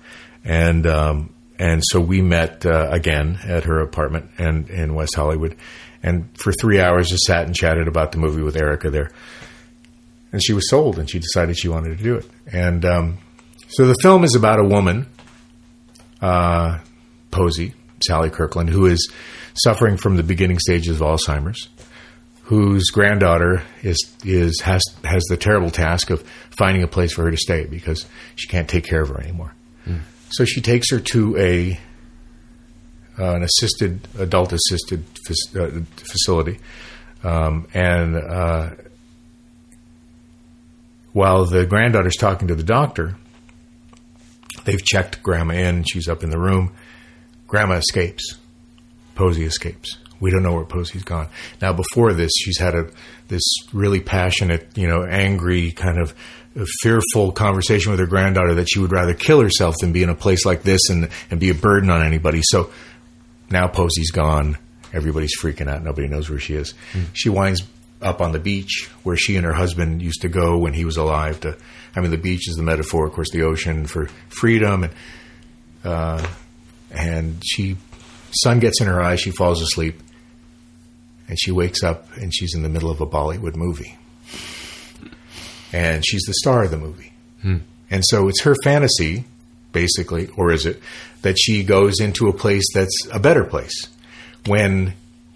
[SPEAKER 4] and um, and so we met uh, again at her apartment and in West Hollywood, and for three hours just sat and chatted about the movie with Erica there. And she was sold, and she decided she wanted to do it. And um, so the film is about a woman uh, Posey, Sally Kirkland, who is suffering from the beginning stages of Alzheimer's, whose granddaughter is is has has the terrible task of finding a place for her to stay because she can't take care of her anymore. So she takes her to a uh, an assisted adult assisted uh, facility, um, and uh, while the granddaughter's talking to the doctor, they've checked grandma in. She's up in the room. Grandma escapes. Posey escapes. We don't know where Posey's gone. Now, before this, she's had a this really passionate, you know, angry kind of fearful conversation with her granddaughter that she would rather kill herself than be in a place like this and and be a burden on anybody. So now Posey's gone. Everybody's freaking out. Nobody knows where she is. Hmm. She winds up on the beach where she and her husband used to go when he was alive. To, I mean, the beach is the metaphor, of course, the ocean for freedom, and uh, and she sun gets in her eyes, she falls asleep, and she wakes up and she's in the middle of a Bollywood movie, and she's the star of the movie, and so it's her fantasy, basically, or is it that she goes into a place that's a better place when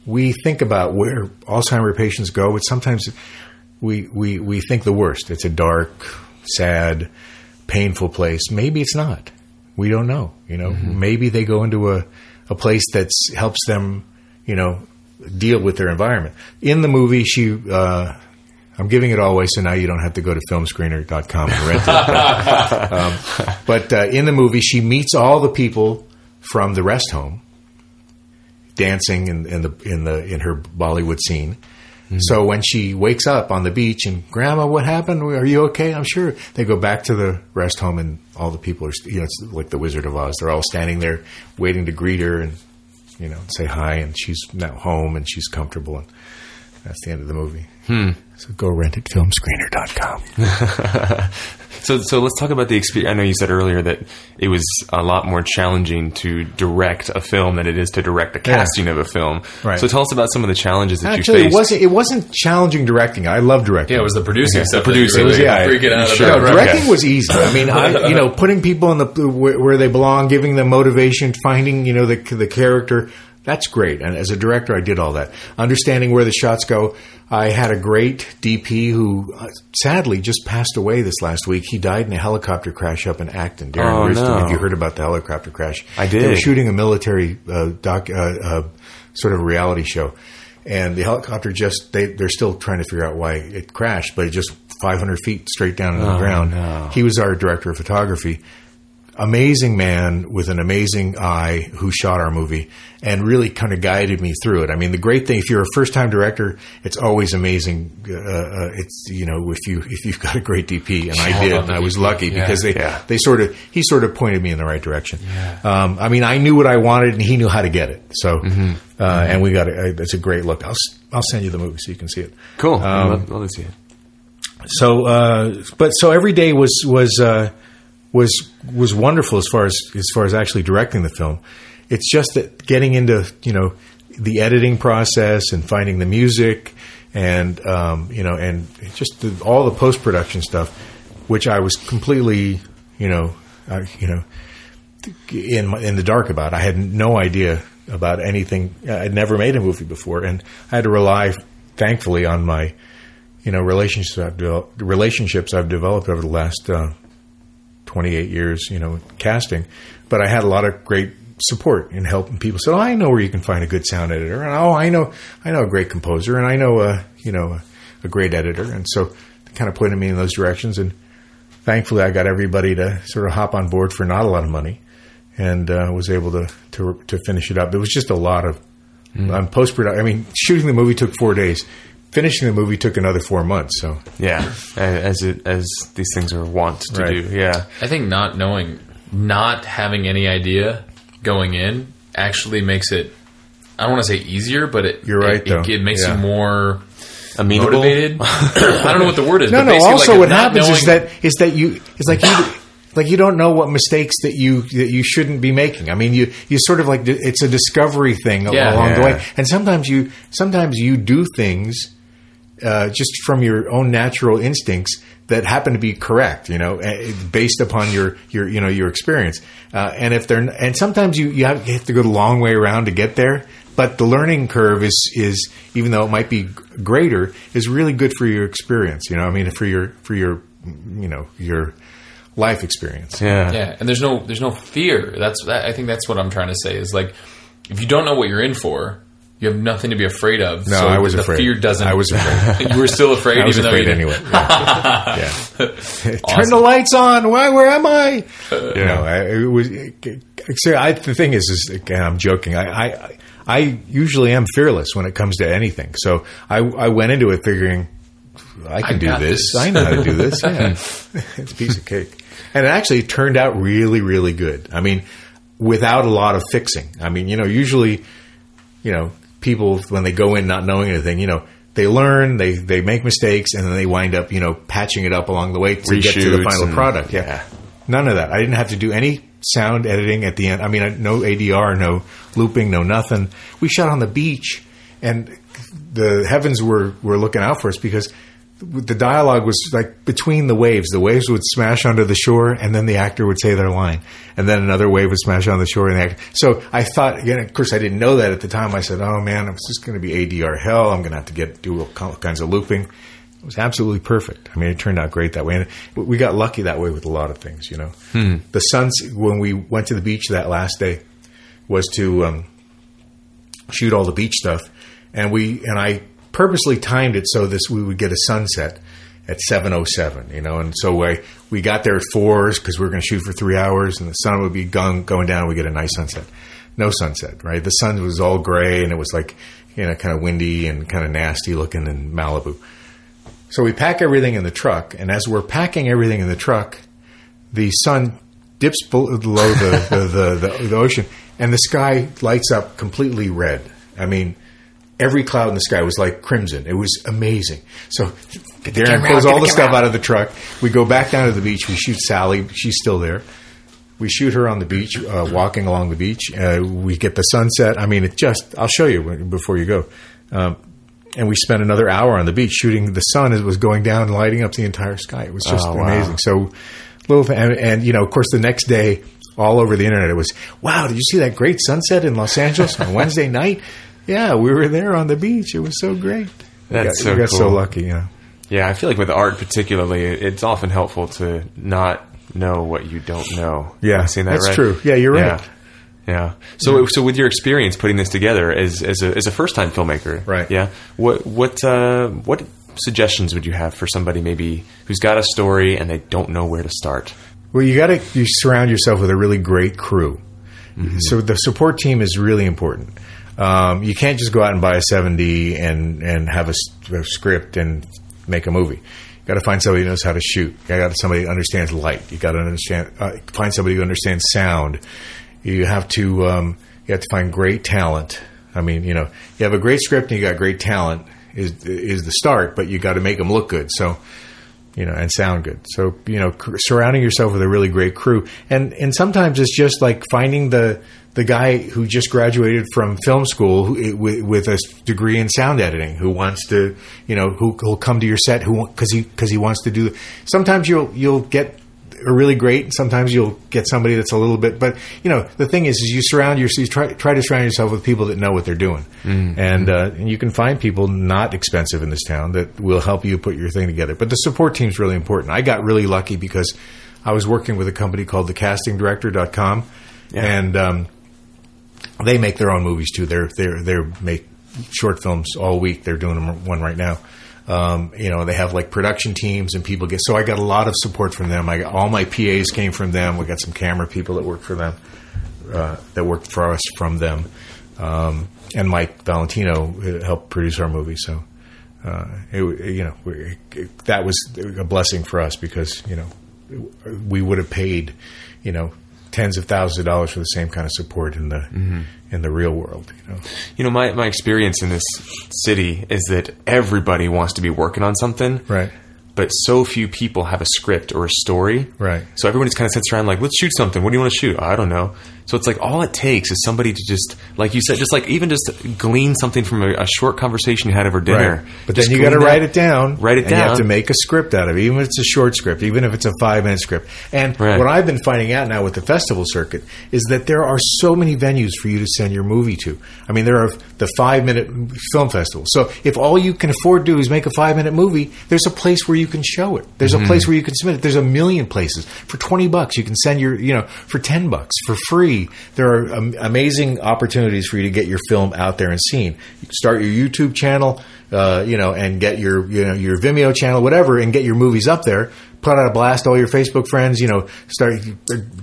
[SPEAKER 4] we think about where Alzheimer patients go, but sometimes we, we, we think the worst. It's a dark, sad, painful place. Maybe it's not. We don't know. You know, maybe they go into a, a place that helps them, you know, deal with their environment. In the movie, she, uh, I'm giving it all away, so now you don't have to go to filmscreener.com and rent it. um, but uh, in the movie, she meets all the people from the rest home dancing in, in the in the in her Bollywood scene. Mm-hmm. So when she wakes up on the beach and Grandma, what happened? Are you okay? I'm sure they go back to the rest home and all the people are you know it's like the Wizard of Oz. They're all standing there waiting to greet her and you know say hi and she's now home and she's comfortable and that's the end of the movie. Hmm. So go rent it filmscreener.com.
[SPEAKER 2] So, so let's talk about the experience. I know you said earlier that it was a lot more challenging to direct a film than it is to direct the casting of a film.
[SPEAKER 4] Right.
[SPEAKER 2] So, tell us about some of the challenges that
[SPEAKER 4] Actually,
[SPEAKER 2] you
[SPEAKER 4] it
[SPEAKER 2] faced.
[SPEAKER 4] wasn't it wasn't challenging directing. I love directing.
[SPEAKER 1] Yeah, it was the producing stuff. that
[SPEAKER 2] producing. It was-
[SPEAKER 1] really
[SPEAKER 4] yeah,
[SPEAKER 1] freaking out
[SPEAKER 2] sure.
[SPEAKER 1] about.
[SPEAKER 4] No,
[SPEAKER 1] right?
[SPEAKER 4] directing was easy. I mean, I, you know, putting people in the where, where they belong, giving them motivation, finding you know the the character. That's great. And as a director, I did all that. Understanding where the shots go. I had a great DP who uh, sadly just passed away this last week. He died in a helicopter crash up in Acton. Darren
[SPEAKER 2] Oh, no.
[SPEAKER 4] if you heard about the helicopter crash,
[SPEAKER 2] I did.
[SPEAKER 4] They were shooting a military uh, doc, uh, uh, sort of reality show, and the helicopter just they they're still trying to figure out why it crashed, but it just 500 feet straight down to the ground.
[SPEAKER 2] no.
[SPEAKER 4] He was our director of photography. Amazing man with an amazing eye who shot our movie and really kind of guided me through it. I mean, the great thing if you're a first time director, it's always amazing. Uh, uh, it's you know if you if you've got a great DP, and I did, and I was lucky
[SPEAKER 1] Yeah.
[SPEAKER 4] because they
[SPEAKER 2] Yeah.
[SPEAKER 4] they sort of he sort of pointed me in the right direction. Um, I mean, I knew what I wanted, and he knew how to get it. So, uh, and we got it. It's a great look. I'll s- I'll send you the movie so you can see it.
[SPEAKER 2] cool.
[SPEAKER 4] Um,
[SPEAKER 2] I'd love, love to see it.
[SPEAKER 4] So, uh, but so every day was was uh, was was wonderful as far as as far as actually directing the film. It's just that getting into you know the editing process and finding the music and um, you know and just the, all the post production stuff, which I was completely you know uh, you know in in the dark about. I had no idea about anything. I'd never made a movie before, and I had to rely, thankfully, on my you know relationships I've developed, relationships I've developed over the last uh, 28 years. You know, casting, but I had a lot of great support in helping people. So I know where you can find a good sound editor, and oh, I know I know a great composer, and I know a you know a, a great editor, and so they kind of pointed me in those directions. And thankfully, I got everybody to sort of hop on board for not a lot of money, and uh, was able to, to to finish it up. It was just a lot of um, post production. I mean, shooting the movie took four days. Finishing the movie took another four months. So
[SPEAKER 2] Yeah, as it as these things are wont to
[SPEAKER 4] Right.
[SPEAKER 2] do. Yeah,
[SPEAKER 1] I think not knowing, not having any idea going in actually makes it. I don't want to say easier, but it
[SPEAKER 4] You're right,
[SPEAKER 1] It, it, it makes
[SPEAKER 4] Yeah.
[SPEAKER 1] you more
[SPEAKER 2] amenable.
[SPEAKER 1] motivated. I don't know what the word is.
[SPEAKER 4] no,
[SPEAKER 1] but
[SPEAKER 4] no. Also,
[SPEAKER 1] like,
[SPEAKER 4] what
[SPEAKER 1] not
[SPEAKER 4] happens is that is that you it's like you like you don't know what mistakes that you that you shouldn't be making. I mean, you you sort of like it's a discovery thing
[SPEAKER 1] Yeah.
[SPEAKER 4] along the way, and sometimes you sometimes you do things uh, just from your own natural instincts that happen to be correct, you know, eh, based upon your your you know your experience. Uh, and if they're and sometimes you you have, you have to go the long way around to get there. But the learning curve is is even though it might be greater, is really good for your experience. You know, I mean, for your for your you know your life experience.
[SPEAKER 2] Yeah,
[SPEAKER 1] Yeah, and there's no there's no fear. That's that, I think that's what I'm trying to say is like if you don't know what you're in for, you have nothing to be afraid of.
[SPEAKER 4] No,
[SPEAKER 1] so
[SPEAKER 4] I was
[SPEAKER 1] the
[SPEAKER 4] afraid.
[SPEAKER 1] fear doesn't.
[SPEAKER 4] I was afraid.
[SPEAKER 1] you were still afraid.
[SPEAKER 4] I was
[SPEAKER 1] even
[SPEAKER 4] afraid
[SPEAKER 1] though
[SPEAKER 4] anyway. Yeah. Yeah. Turn the lights on. Why? Where am I? No, I, it was. I, the thing is, is again, I'm joking. I, I, I usually am fearless when it comes to anything. So I, I went into it figuring I can
[SPEAKER 1] I
[SPEAKER 4] do this.
[SPEAKER 1] this.
[SPEAKER 4] I know how to do this. Yeah. it's a piece of cake, and it actually turned out really, really good. I mean, without a lot of fixing. I mean, you know, usually, you know, people when they go in not knowing anything, you know, they learn, they they make mistakes, and then they wind up you know patching it up along the way to get to the final
[SPEAKER 2] and-
[SPEAKER 4] product. Yeah.
[SPEAKER 2] yeah.
[SPEAKER 4] none of that. I didn't have to do any sound editing at the end. I mean, no ADR, no looping, no nothing. We shot on the beach, and the heavens were were looking out for us because the dialogue was like between the waves. The waves would smash onto the shore, and then the actor would say their line, and then another wave would smash on the shore, and the actor. So I thought, again, of course, I didn't know that at the time. I said, "Oh man, it's just going to be ADR hell. I'm going to have to get do all kinds of looping." It was absolutely perfect. I mean, it turned out great that way, and we got lucky that way with a lot of things. You know, the suns when we went to the beach that last day was to um, shoot all the beach stuff, and we and I purposely timed it so this we would get a sunset at seven oh seven. You know, and so we we got there at fours because we were going to shoot for three hours, and the sun would be going down. We get a nice sunset. No sunset, right? The sun was all gray, and it was like you know kind of windy and kind of nasty looking in Malibu. So we pack everything in the truck, and as we're packing everything in the truck, the sun dips below the, the, the, the, the ocean, and the sky lights up completely red. I mean, every cloud in the sky was like crimson. It was amazing. So Darren pulls all the stuff out of the truck. We go back down to the beach. We shoot Sally. She's still there. We shoot her on the beach, uh, walking along the beach. Uh, we get the sunset. I mean, it just, I'll show you when- before you go. Um, and we spent another hour on the beach shooting the sun as it was going down and lighting up the entire sky. It was just
[SPEAKER 2] Oh, wow.
[SPEAKER 4] amazing. So little thing, and, and you know, of course, the next day, all over the internet, it was, "Wow, did you see that great sunset in Los Angeles on Wednesday night?" Yeah, we were there on the beach. It was so great. We got,
[SPEAKER 2] so
[SPEAKER 4] we got so lucky. Yeah.
[SPEAKER 2] Yeah, I feel like with art particularly, it's often helpful to not know what you don't know.
[SPEAKER 4] Yeah,
[SPEAKER 2] saying that
[SPEAKER 4] that's
[SPEAKER 2] right?
[SPEAKER 4] true. Yeah, you're right.
[SPEAKER 2] Yeah. Yeah. So, so with your experience putting this together as as a, as a first time filmmaker,
[SPEAKER 4] Right.
[SPEAKER 2] Yeah. What what uh, what suggestions would you have for somebody maybe who's got a story and they don't know where to start?
[SPEAKER 4] Well, you got to you surround yourself with a really great crew. So the support team is really important. Um, you can't just go out and buy a 7D and and have a script and make a movie. You got to find somebody who knows how to shoot. You got to somebody who understands light. You got to understand uh, find somebody who understands sound. You have to um, you have to find great talent. I mean, you know, you have a great script and you got great talent is is the start, but you got to make them look good. So you know, and sound good. So, you know, cr- surrounding yourself with a really great crew, and and sometimes it's just like finding the the guy who just graduated from film school who, with, with a degree in sound editing who wants to, you know, who will come to your set who because he because he wants to do. Sometimes you'll you'll get a really great. Sometimes you'll get somebody that's a little bit, but you know, the thing is, is you surround yourself, you try try to surround yourself with people that know what they're doing, and uh, and you can find people not expensive in this town that will help you put your thing together. But the support team is really important. I got really lucky because I was working with a company called thecastingdirector.com, and um, they make their own movies too. They're they're they're make short films all week. They're doing one right now. Um, you know, they have like production teams and people get. So I got a lot of support from them. I got all my PAs came from them. We got some camera people that work for them, uh, that worked for us from them, um, and Mike Valentino uh, helped produce our movie. So. Uh, it, you know, it, that was a blessing for us because you know we would have paid, you know, tens of thousands of dollars for the same kind of support in the in the real world. You know,
[SPEAKER 2] You know, my, my experience in this city is that everybody wants to be working on something.
[SPEAKER 4] right?
[SPEAKER 2] But so few people have a script or a story.
[SPEAKER 4] Right.
[SPEAKER 2] So everyone just kind of sits around like, let's shoot something. What do you want to shoot? I don't know. So it's like all it takes is somebody to just, like you said, just like even just glean something from a, a short conversation you had over dinner.
[SPEAKER 4] Right. But then
[SPEAKER 2] Just
[SPEAKER 4] you got to write it down.
[SPEAKER 2] Write it
[SPEAKER 4] and You have to make a script out of it, even if it's a short script, even if it's a five minute script. And
[SPEAKER 2] Right.
[SPEAKER 4] what I've been finding out now with the festival circuit is that there are so many venues for you to send your movie to. I mean, there are the five minute film festival. So if all you can afford to do is make a five minute movie, there's a place where you can show it. There's
[SPEAKER 2] Mm-hmm.
[SPEAKER 4] a place where you can submit it. There's a million places for twenty bucks. You can send your, you know, for ten bucks for free. There are um, amazing opportunities for you to get your film out there and seen. You start your YouTube channel, uh, you know, and get your, you know, your Vimeo channel, whatever, and get your movies up there. Put out a blast, to all your Facebook friends, you know, start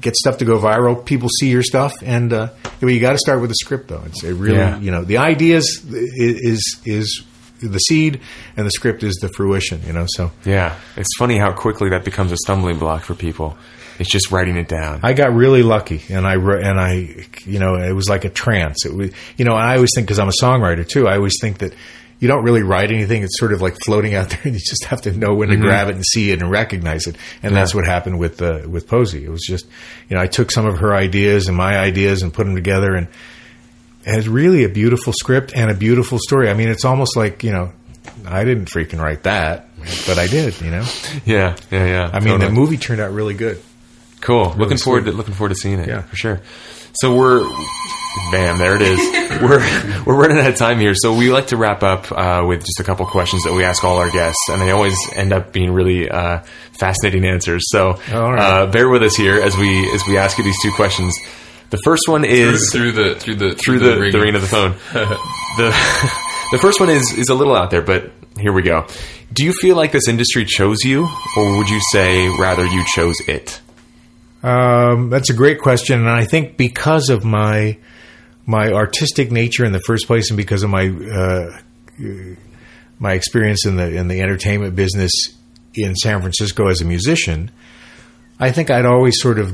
[SPEAKER 4] get stuff to go viral. People see your stuff, and uh, you got to start with a script, though. It's it really,
[SPEAKER 2] Yeah.
[SPEAKER 4] you know, the ideas is is the seed, and the script is the fruition. You know, so.
[SPEAKER 2] Yeah. It's funny how quickly that becomes a stumbling block for people. It's just writing it down.
[SPEAKER 4] I got really lucky, and I and I, you know, it was like a trance. It was, you know, I always think because I'm a songwriter too. I always think that, you don't really write anything. It's sort of like floating out there, and you just have to know when to grab it and see it and recognize it. And that's what happened with uh, with Posey. It was just, you know, I took some of her ideas and my ideas and put them together, and it has really a beautiful script and a beautiful story. I mean, it's almost like you know, I didn't freaking write that, but I did. You know,
[SPEAKER 2] Yeah, yeah, yeah.
[SPEAKER 4] I mean,
[SPEAKER 2] Totally.
[SPEAKER 4] the movie turned out really good.
[SPEAKER 2] Cool. looking forward to looking forward to seeing it.
[SPEAKER 4] Yeah.
[SPEAKER 2] for sure. So we're, bam, there it is. we're we're running out of time here, so we like to wrap up uh, with just a couple questions that we ask all our guests, and they always end up being really uh, fascinating answers. So
[SPEAKER 4] right.
[SPEAKER 2] uh, bear with us here as we as we ask you these two questions. The first one is
[SPEAKER 1] through the through the
[SPEAKER 2] through the, the ring of the phone. the the first one is is a little out there, but here we go. Do you feel like this industry chose you, or would you say rather you chose it?
[SPEAKER 4] Um, that's a great question, and I think because of my my artistic nature in the first place, and because of my uh, my experience in the in the entertainment business in San Francisco as a musician, I think I'd always sort of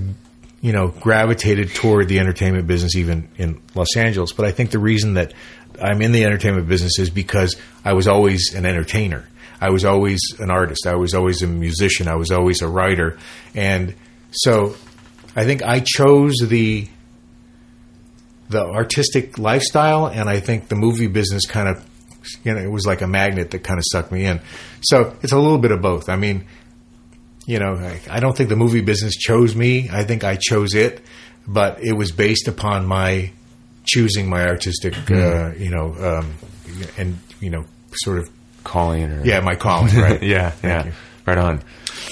[SPEAKER 4] you know gravitated toward the entertainment business, even in Los Angeles. But I think the reason that I'm in the entertainment business is because I was always an entertainer. I was always an artist. I was always a musician. I was always a writer, and so I think I chose the the artistic lifestyle, and I think the movie business kind of you know it was like a magnet that kind of sucked me in. So it's a little bit of both. I mean, you know, I, I don't think the movie business chose me. I think I chose it, but it was based upon my choosing my artistic, uh, you know, um, and you know, sort of
[SPEAKER 2] Calling or
[SPEAKER 4] yeah, my calling, right?
[SPEAKER 2] yeah, yeah.
[SPEAKER 4] you.
[SPEAKER 2] Right on.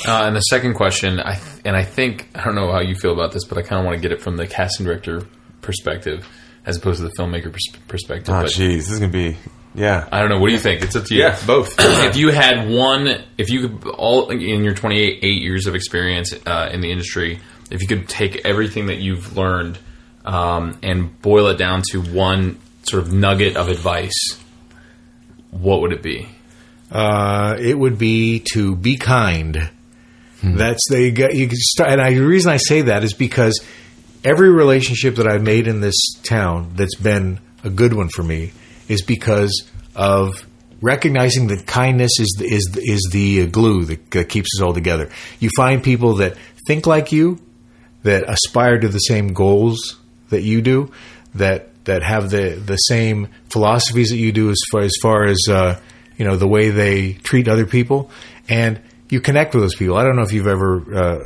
[SPEAKER 1] Uh, and the second question, I th- and I think I don't know how you feel about this, but I kind of want to get it from the casting director perspective as opposed to the filmmaker pers- perspective.
[SPEAKER 2] Oh,
[SPEAKER 1] but
[SPEAKER 2] jeez, this is gonna be yeah.
[SPEAKER 1] I don't know. What do you think? It's up to you.
[SPEAKER 2] Yeah, both.
[SPEAKER 1] if you had one, if you could all in your 28 eight years of experience uh, in the industry, if you could take everything that you've learned um, and boil it down to one sort of nugget of advice, what would it be?
[SPEAKER 4] Uh, it would be to be kind. That's the you can start, and I, the reason I say that is because every relationship that I've made in this town that's been a good one for me is because of recognizing that kindness is the, is is the glue that, that keeps us all together. You find people that think like you, that aspire to the same goals that you do, that that have the the same philosophies that you do as far as far as uh, you know the way they treat other people, and you connect with those people. I don't know if you've ever uh,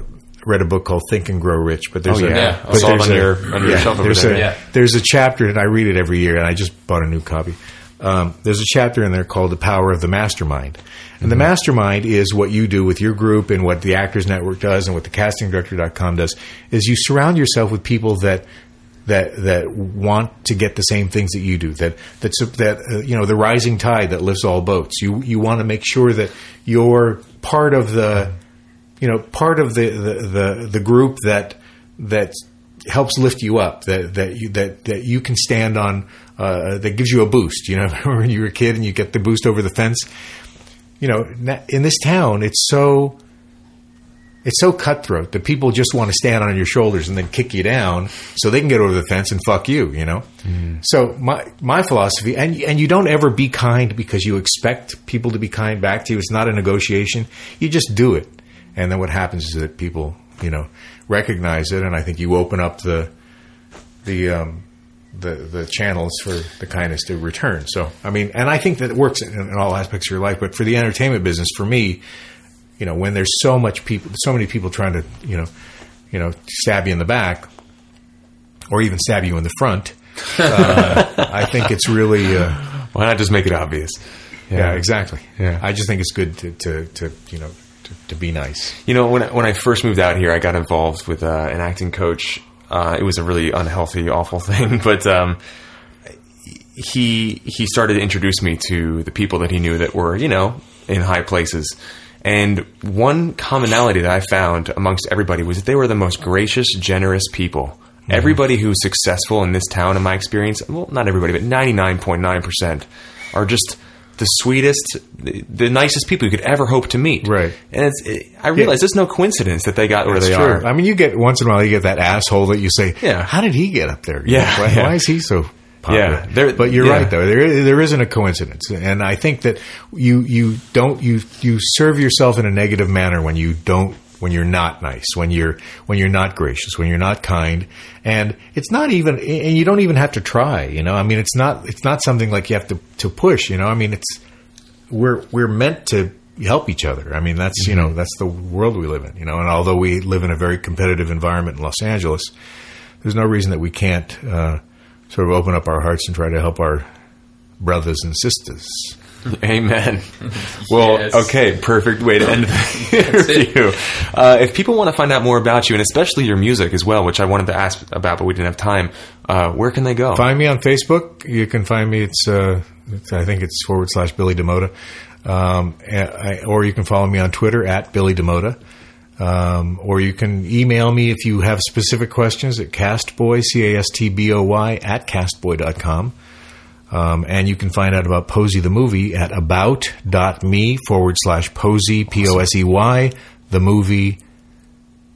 [SPEAKER 4] read a book called Think and Grow Rich, but there's
[SPEAKER 2] Oh,
[SPEAKER 4] a
[SPEAKER 2] yeah.
[SPEAKER 1] Yeah.
[SPEAKER 4] but there's
[SPEAKER 2] on
[SPEAKER 4] a-
[SPEAKER 2] your- on your
[SPEAKER 4] yeah, there's
[SPEAKER 2] there.
[SPEAKER 4] a
[SPEAKER 1] Yeah.
[SPEAKER 4] there's a chapter, and I read it every year, and I just bought a new copy. Um, there's a chapter in there called "The Power of the Mastermind," and the mastermind is what you do with your group, and what the Actors Network does, and what the CastingDirector.com does. Is you surround yourself with people that that that want to get the same things that you do. That that's that uh, you know the rising tide that lifts all boats. You you want to make sure that you're part of the you know part of the the the, the group that that helps lift you up that that you that that you can stand on uh, that gives you a boost. You know when you were a kid and you get the boost over the fence you know in this town it's so it's so cutthroat that people just want to stand on your shoulders and then kick you down so they can get over the fence and fuck you, you know? So my my philosophy and and you don't ever be kind because you expect people to be kind back to you. It's not a negotiation. You just do it. And then what happens is that people, you know, recognize it and I think you open up the the um the the channels for the kindness to return. So, I mean, and I think that it works in, in all aspects of your life, but for the entertainment business for me, you know, when there's so much people, so many people trying to, you know, you know, stab you in the back, or even stab you in the front, uh, I think it's really, uh,
[SPEAKER 2] Why not just make it obvious?
[SPEAKER 4] yeah, exactly.
[SPEAKER 2] Yeah.
[SPEAKER 4] I just think it's good to, to, to you know, to, to be nice.
[SPEAKER 2] You know, when I- when I first moved out here, I got involved with uh, an acting coach. Uh, it was a really unhealthy, awful thing, but um, he he started to introduce me to the people that he knew that were you know in high places. And one commonality that I found amongst everybody was that they were the most gracious, generous people. Mm-hmm. Everybody who's successful in this town, in my experience, well, not everybody, but ninety nine point nine percent, are just the sweetest, the, the nicest people you could ever hope to meet.
[SPEAKER 4] Right.
[SPEAKER 2] And it's, it, I realize it's no coincidence that they got where
[SPEAKER 4] It's
[SPEAKER 2] they
[SPEAKER 4] true.
[SPEAKER 2] are.
[SPEAKER 4] I mean, you get once in a while, you get that asshole that you say,
[SPEAKER 2] Yeah.
[SPEAKER 4] how did he get up there?
[SPEAKER 2] Yeah,
[SPEAKER 4] Why,
[SPEAKER 2] yeah.
[SPEAKER 4] why is he so popular.
[SPEAKER 2] Yeah,
[SPEAKER 4] but you're
[SPEAKER 2] yeah.
[SPEAKER 4] right though. There there isn't a coincidence, and I think that you you don't you you serve yourself in a negative manner when you don't when you're not nice, when you're when you're not gracious, when you're not kind, and it's not even and you don't even have to try. You know, I mean, it's not it's not something like you have to to push. You know, I mean, it's we're we're meant to help each other. I mean, that's you know that's the world we live in. You know, and although we live in a very competitive environment in Los Angeles, there's no reason that we can't uh, sort of open up our hearts and try to help our brothers and sisters.
[SPEAKER 2] Amen. Well,
[SPEAKER 1] Yes.
[SPEAKER 2] okay, perfect way to end the interview. Uh, if people want to find out more about you, and especially your music as well, which I wanted to ask about, but we didn't have time, uh, where can they go?
[SPEAKER 4] Find me on Facebook. You can find me. It's, uh, it's I think it's forward slash Billy DaMota, um, I, or you can follow me on Twitter at Billy DaMota. Um, or you can email me if you have specific questions at castboy, C-A-S-T-B-O-Y, at castboy.com. Um, and you can find out about Posey the movie at about.me forward slash Posey, P-O-S-E-Y, the movie.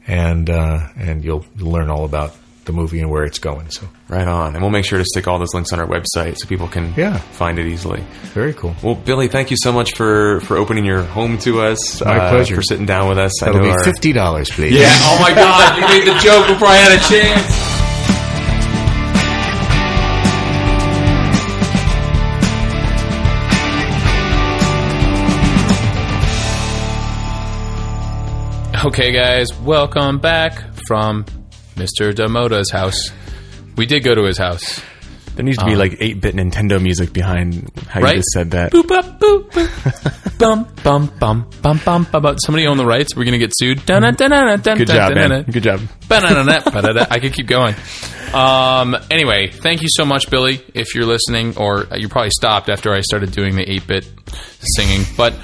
[SPEAKER 4] And, uh, and you'll learn all about the movie and where it's going. So
[SPEAKER 2] Right on. And we'll make sure to stick all those links on our website so people can
[SPEAKER 4] Yeah.
[SPEAKER 2] find it easily.
[SPEAKER 4] very cool.
[SPEAKER 2] Well, Billy, thank you so much for, for opening your home to us.
[SPEAKER 4] My
[SPEAKER 2] uh,
[SPEAKER 4] pleasure.
[SPEAKER 2] For sitting down with us.
[SPEAKER 4] That'll
[SPEAKER 2] I know
[SPEAKER 4] be
[SPEAKER 2] our-
[SPEAKER 4] fifty dollars, please.
[SPEAKER 1] Yeah. Oh my God! You made the joke before I had a chance. Okay, guys, welcome back from Mr. DaMota's house. We did go to his house.
[SPEAKER 2] There needs to be like 8 bit Nintendo music behind how
[SPEAKER 1] Um, Right?
[SPEAKER 2] you just said that.
[SPEAKER 1] Boop, up, boop, boop. bum, bum, bum, bum, bum, bum, bum. Somebody own the rights. We're gonna get sued. Dun, dun, dun, dun, dun,
[SPEAKER 2] Good
[SPEAKER 1] dun,
[SPEAKER 2] job,
[SPEAKER 1] dun,
[SPEAKER 2] man.
[SPEAKER 1] dun.
[SPEAKER 2] Good job.
[SPEAKER 1] I could keep going. Um, anyway, thank you so much, Billy, if you're listening, or you probably stopped after I started doing the 8 bit singing. But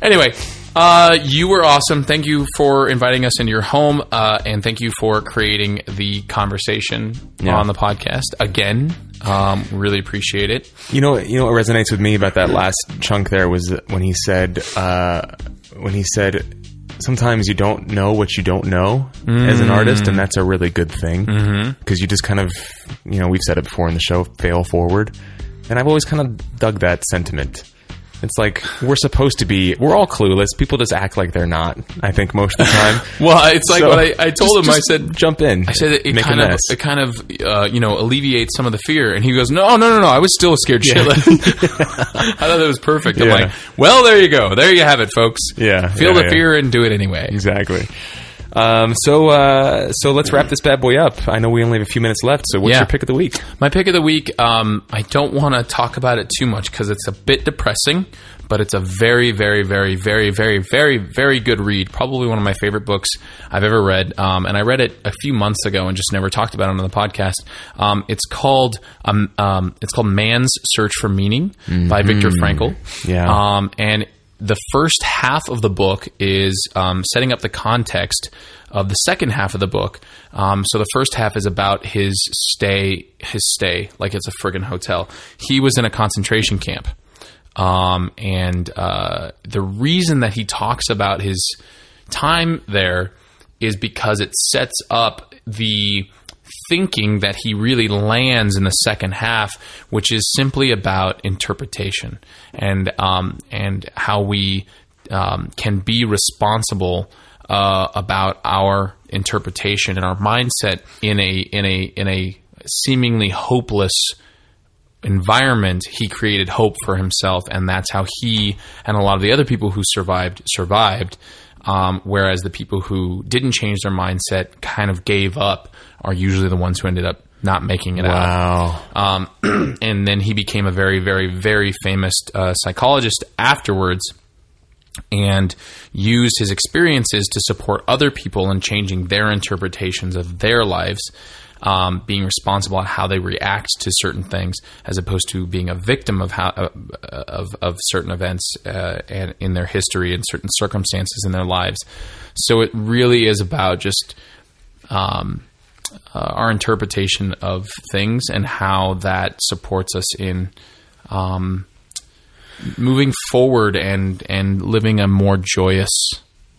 [SPEAKER 1] anyway, uh, you were awesome. Thank you for inviting us into your home, uh, and thank you for creating the conversation
[SPEAKER 2] Yeah.
[SPEAKER 1] on the podcast again. Um, really appreciate it.
[SPEAKER 2] You know, you know what resonates with me about that last chunk there was when he said, uh, when he said, sometimes you don't know what you don't know as an artist, and that's a really good thing because you just kind of, you know, we've said it before in the show, fail forward, and I've always kind of dug that sentiment. It's like we're supposed to be. We're all clueless. People just act like they're not. I think most of the time.
[SPEAKER 1] Well, it's like
[SPEAKER 2] So,
[SPEAKER 1] what I, I told
[SPEAKER 2] just-
[SPEAKER 1] him. I said,
[SPEAKER 2] jump in.
[SPEAKER 1] I said it, kind of it kind of uh, you know alleviates some of the fear, and he goes, "No, no, no, no, I was still scared shitless." I thought that was perfect. I'm
[SPEAKER 2] Yeah.
[SPEAKER 1] like, "Well, there you go, there you have it, folks.
[SPEAKER 2] Yeah,
[SPEAKER 1] feel
[SPEAKER 2] yeah,
[SPEAKER 1] the
[SPEAKER 2] yeah.
[SPEAKER 1] fear and do it anyway."
[SPEAKER 2] Exactly. Um, so uh, so let's wrap this bad boy up. I know we only have a few minutes left. So what's
[SPEAKER 1] Yeah.
[SPEAKER 2] your pick of the week?
[SPEAKER 1] My pick of the week. Um, I don't want to talk about it too much because it's a bit depressing, but it's a very, very, very, very, very, very, very good read. Probably one of my favorite books I've ever read. Um, and I read it a few months ago and just never talked about it on the podcast. Um, it's called um, um, it's called Man's Search for Meaning by Viktor Frankl.
[SPEAKER 2] Yeah.
[SPEAKER 1] Um, and the first half of the book is um, setting up the context of the second half of the book. Um, so the first half is about his stay, his stay, like it's a friggin' hotel. He was in a concentration camp. Um, and uh, the reason that he talks about his time there is because it sets up the thinking that he really lands in the second half, which is simply about interpretation and um, and how we um, can be responsible uh, about our interpretation and our mindset in a in a in a seemingly hopeless environment, he created hope for himself, and that's how he and a lot of the other people who survived survived. Um, whereas the people who didn't change their mindset, kind of gave up, are usually the ones who ended up not making it out.
[SPEAKER 2] Wow.
[SPEAKER 1] Um, and then he became a very, very, very famous uh, psychologist afterwards and used his experiences to support other people in changing their interpretations of their lives, um, being responsible on how they react to certain things, as opposed to being a victim of how uh, of, of certain events uh, and in their history and certain circumstances in their lives. So it really is about just um, uh, our interpretation of things and how that supports us in um, moving forward and and living a more joyous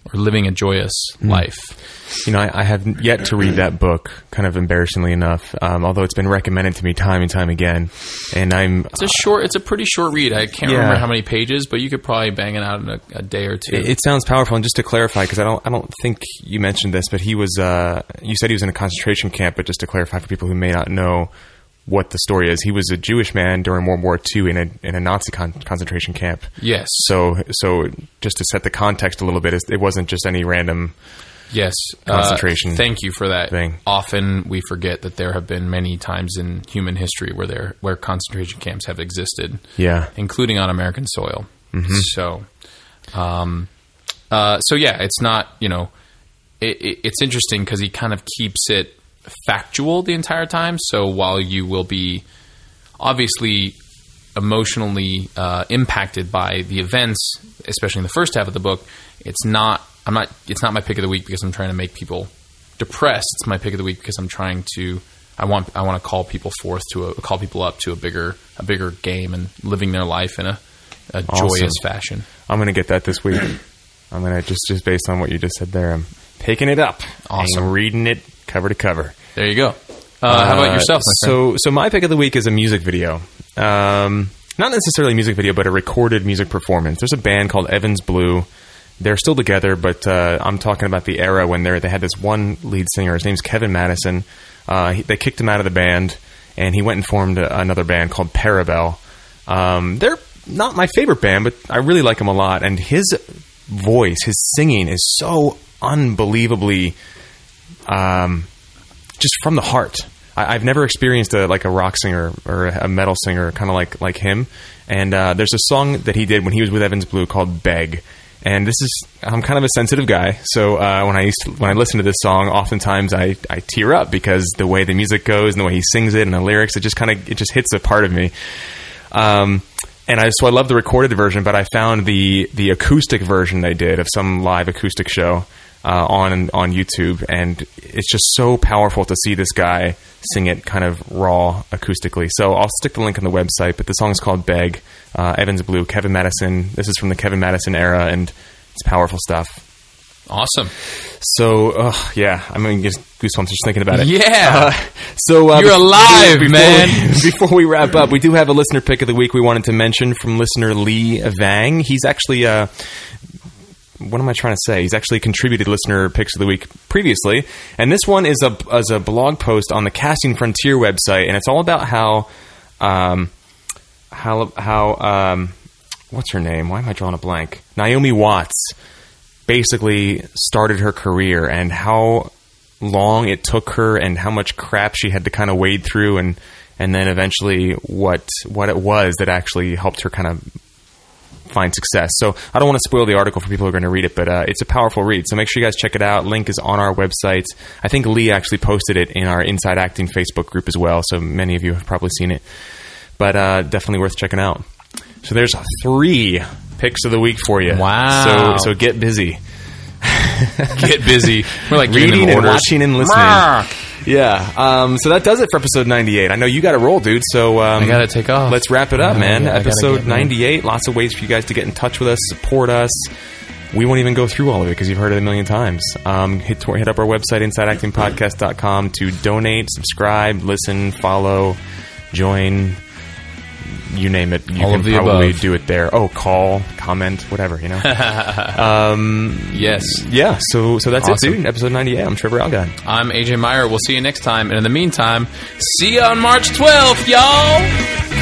[SPEAKER 1] or living a joyous life.
[SPEAKER 2] You know, I, I have yet to read that book, kind of embarrassingly enough, um, although it's been recommended to me time and time again. And I'm.
[SPEAKER 1] It's a short. It's a pretty short read. I can't
[SPEAKER 2] Yeah.
[SPEAKER 1] remember how many pages, but you could probably bang it out in a, a day or two.
[SPEAKER 2] It, it sounds powerful, and just to clarify, because I don't, I don't think you mentioned this, but he was, uh, you said he was in a concentration camp, but just to clarify for people who may not know what the story is, he was a Jewish man during World War II in a in a Nazi con- concentration camp.
[SPEAKER 1] yes.
[SPEAKER 2] So, so just to set the context a little bit, it wasn't just any random.
[SPEAKER 1] Yes.
[SPEAKER 2] Concentration
[SPEAKER 1] Uh, thank you for that.
[SPEAKER 2] thing.
[SPEAKER 1] Often we forget that there have been many times in human history where there where concentration camps have existed.
[SPEAKER 2] Yeah.
[SPEAKER 1] including on American soil. So, um, uh, so yeah, it's not you know, it, it, it's interesting because he kind of keeps it factual the entire time. So while you will be obviously emotionally uh, impacted by the events, especially in the first half of the book, it's not. I'm not. It's not my pick of the week because I'm trying to make people depressed. It's my pick of the week because I'm trying to. I want. I want to call people forth to a call people up to a bigger a bigger game and living their life in a, a joyous fashion.
[SPEAKER 2] I'm going to get that this week. I'm going to just just based on what you just said there. I'm picking it up.
[SPEAKER 1] Awesome.
[SPEAKER 2] I'm reading it cover to cover.
[SPEAKER 1] There you go. Uh, how about yourself? My friend?
[SPEAKER 2] So, so my pick of the week is a music video. Um, not necessarily a music video, but a recorded music performance. There's a band called Evans Blue. They're still together, but uh, I'm talking about the era when they they had this one lead singer. His name's Kevin Matisyn. Uh, he, they kicked him out of the band, and he went and formed a, another band called Parabelle. Um, they're not my favorite band, but I really like him a lot. And his voice, his singing, is so unbelievably um, just from the heart. I, I've never experienced a like a rock singer or a metal singer kind of like like him. And uh, there's a song that he did when he was with Evans Blue called "Beg." And this is I'm kind of a sensitive guy, so uh, when I used to, when I listen to this song, oftentimes I, I tear up because the way the music goes and the way he sings it and the lyrics, it just kind of it just hits a part of me. Um, and I so I love the recorded version, but I found the the acoustic version they did of some live acoustic show uh, on on YouTube, and it's just so powerful to see this guy sing it kind of raw acoustically. So I'll stick the link on the website, but the song is called "Beg." Uh, Evans Blue, Kevin Matisyn. This is from the Kevin Matisyn era, and it's powerful stuff.
[SPEAKER 1] awesome.
[SPEAKER 2] So uh, yeah, I mean, just goosebumps just thinking about it.
[SPEAKER 1] Yeah.
[SPEAKER 2] Uh, so uh,
[SPEAKER 1] You're
[SPEAKER 2] before-
[SPEAKER 1] alive,
[SPEAKER 2] before
[SPEAKER 1] man.
[SPEAKER 2] Before we wrap up, we do have a listener pick of the week we wanted to mention from listener Lee Vang. He's actually uh, what am I trying to say? He's actually contributed listener picks of the week previously, and this one is a as a blog post on the Casting Frontier website, and it's all about how um, how how um, what's her name? Why am I drawing a blank? Naomi Watts basically started her career and how long it took her and how much crap she had to kind of wade through and and then eventually what what it was that actually helped her kind of find success. So I don't want to spoil the article for people who are going to read it, but uh, it's a powerful read. So make sure you guys check it out. Link is on our website. I think Lee actually posted it in our Inside Acting Facebook group as well. So many of you have probably seen it, but uh, definitely worth checking out. So there's three picks of the week for you.
[SPEAKER 1] Wow.
[SPEAKER 2] So so get busy.
[SPEAKER 1] Get busy. We're like
[SPEAKER 2] reading and watching and listening.
[SPEAKER 1] Mark.
[SPEAKER 2] Yeah. Um, so that does it for episode 98. I know you got to roll, dude. So um,
[SPEAKER 1] I gotta take off.
[SPEAKER 2] Let's wrap it up, man.
[SPEAKER 1] yeah, I gotta
[SPEAKER 2] episode
[SPEAKER 1] get moving.
[SPEAKER 2] 98. Lots of ways for you guys to get in touch with us, support us. We won't even go through all of it because you've heard it a million times. Um, hit, hit up our website, insideactingpodcast.com, to donate, subscribe, listen, follow, join. You name it. You
[SPEAKER 1] All
[SPEAKER 2] can probably
[SPEAKER 1] above.
[SPEAKER 2] do it there. Oh, call, comment, whatever, you know? um,
[SPEAKER 1] Yes.
[SPEAKER 2] yeah, so so that's
[SPEAKER 1] Awesome.
[SPEAKER 2] it, dude. Episode 98. I'm Trevor Algatt.
[SPEAKER 1] I'm AJ Meyer. We'll see you next time. And in the meantime, see you on March 12th, y'all.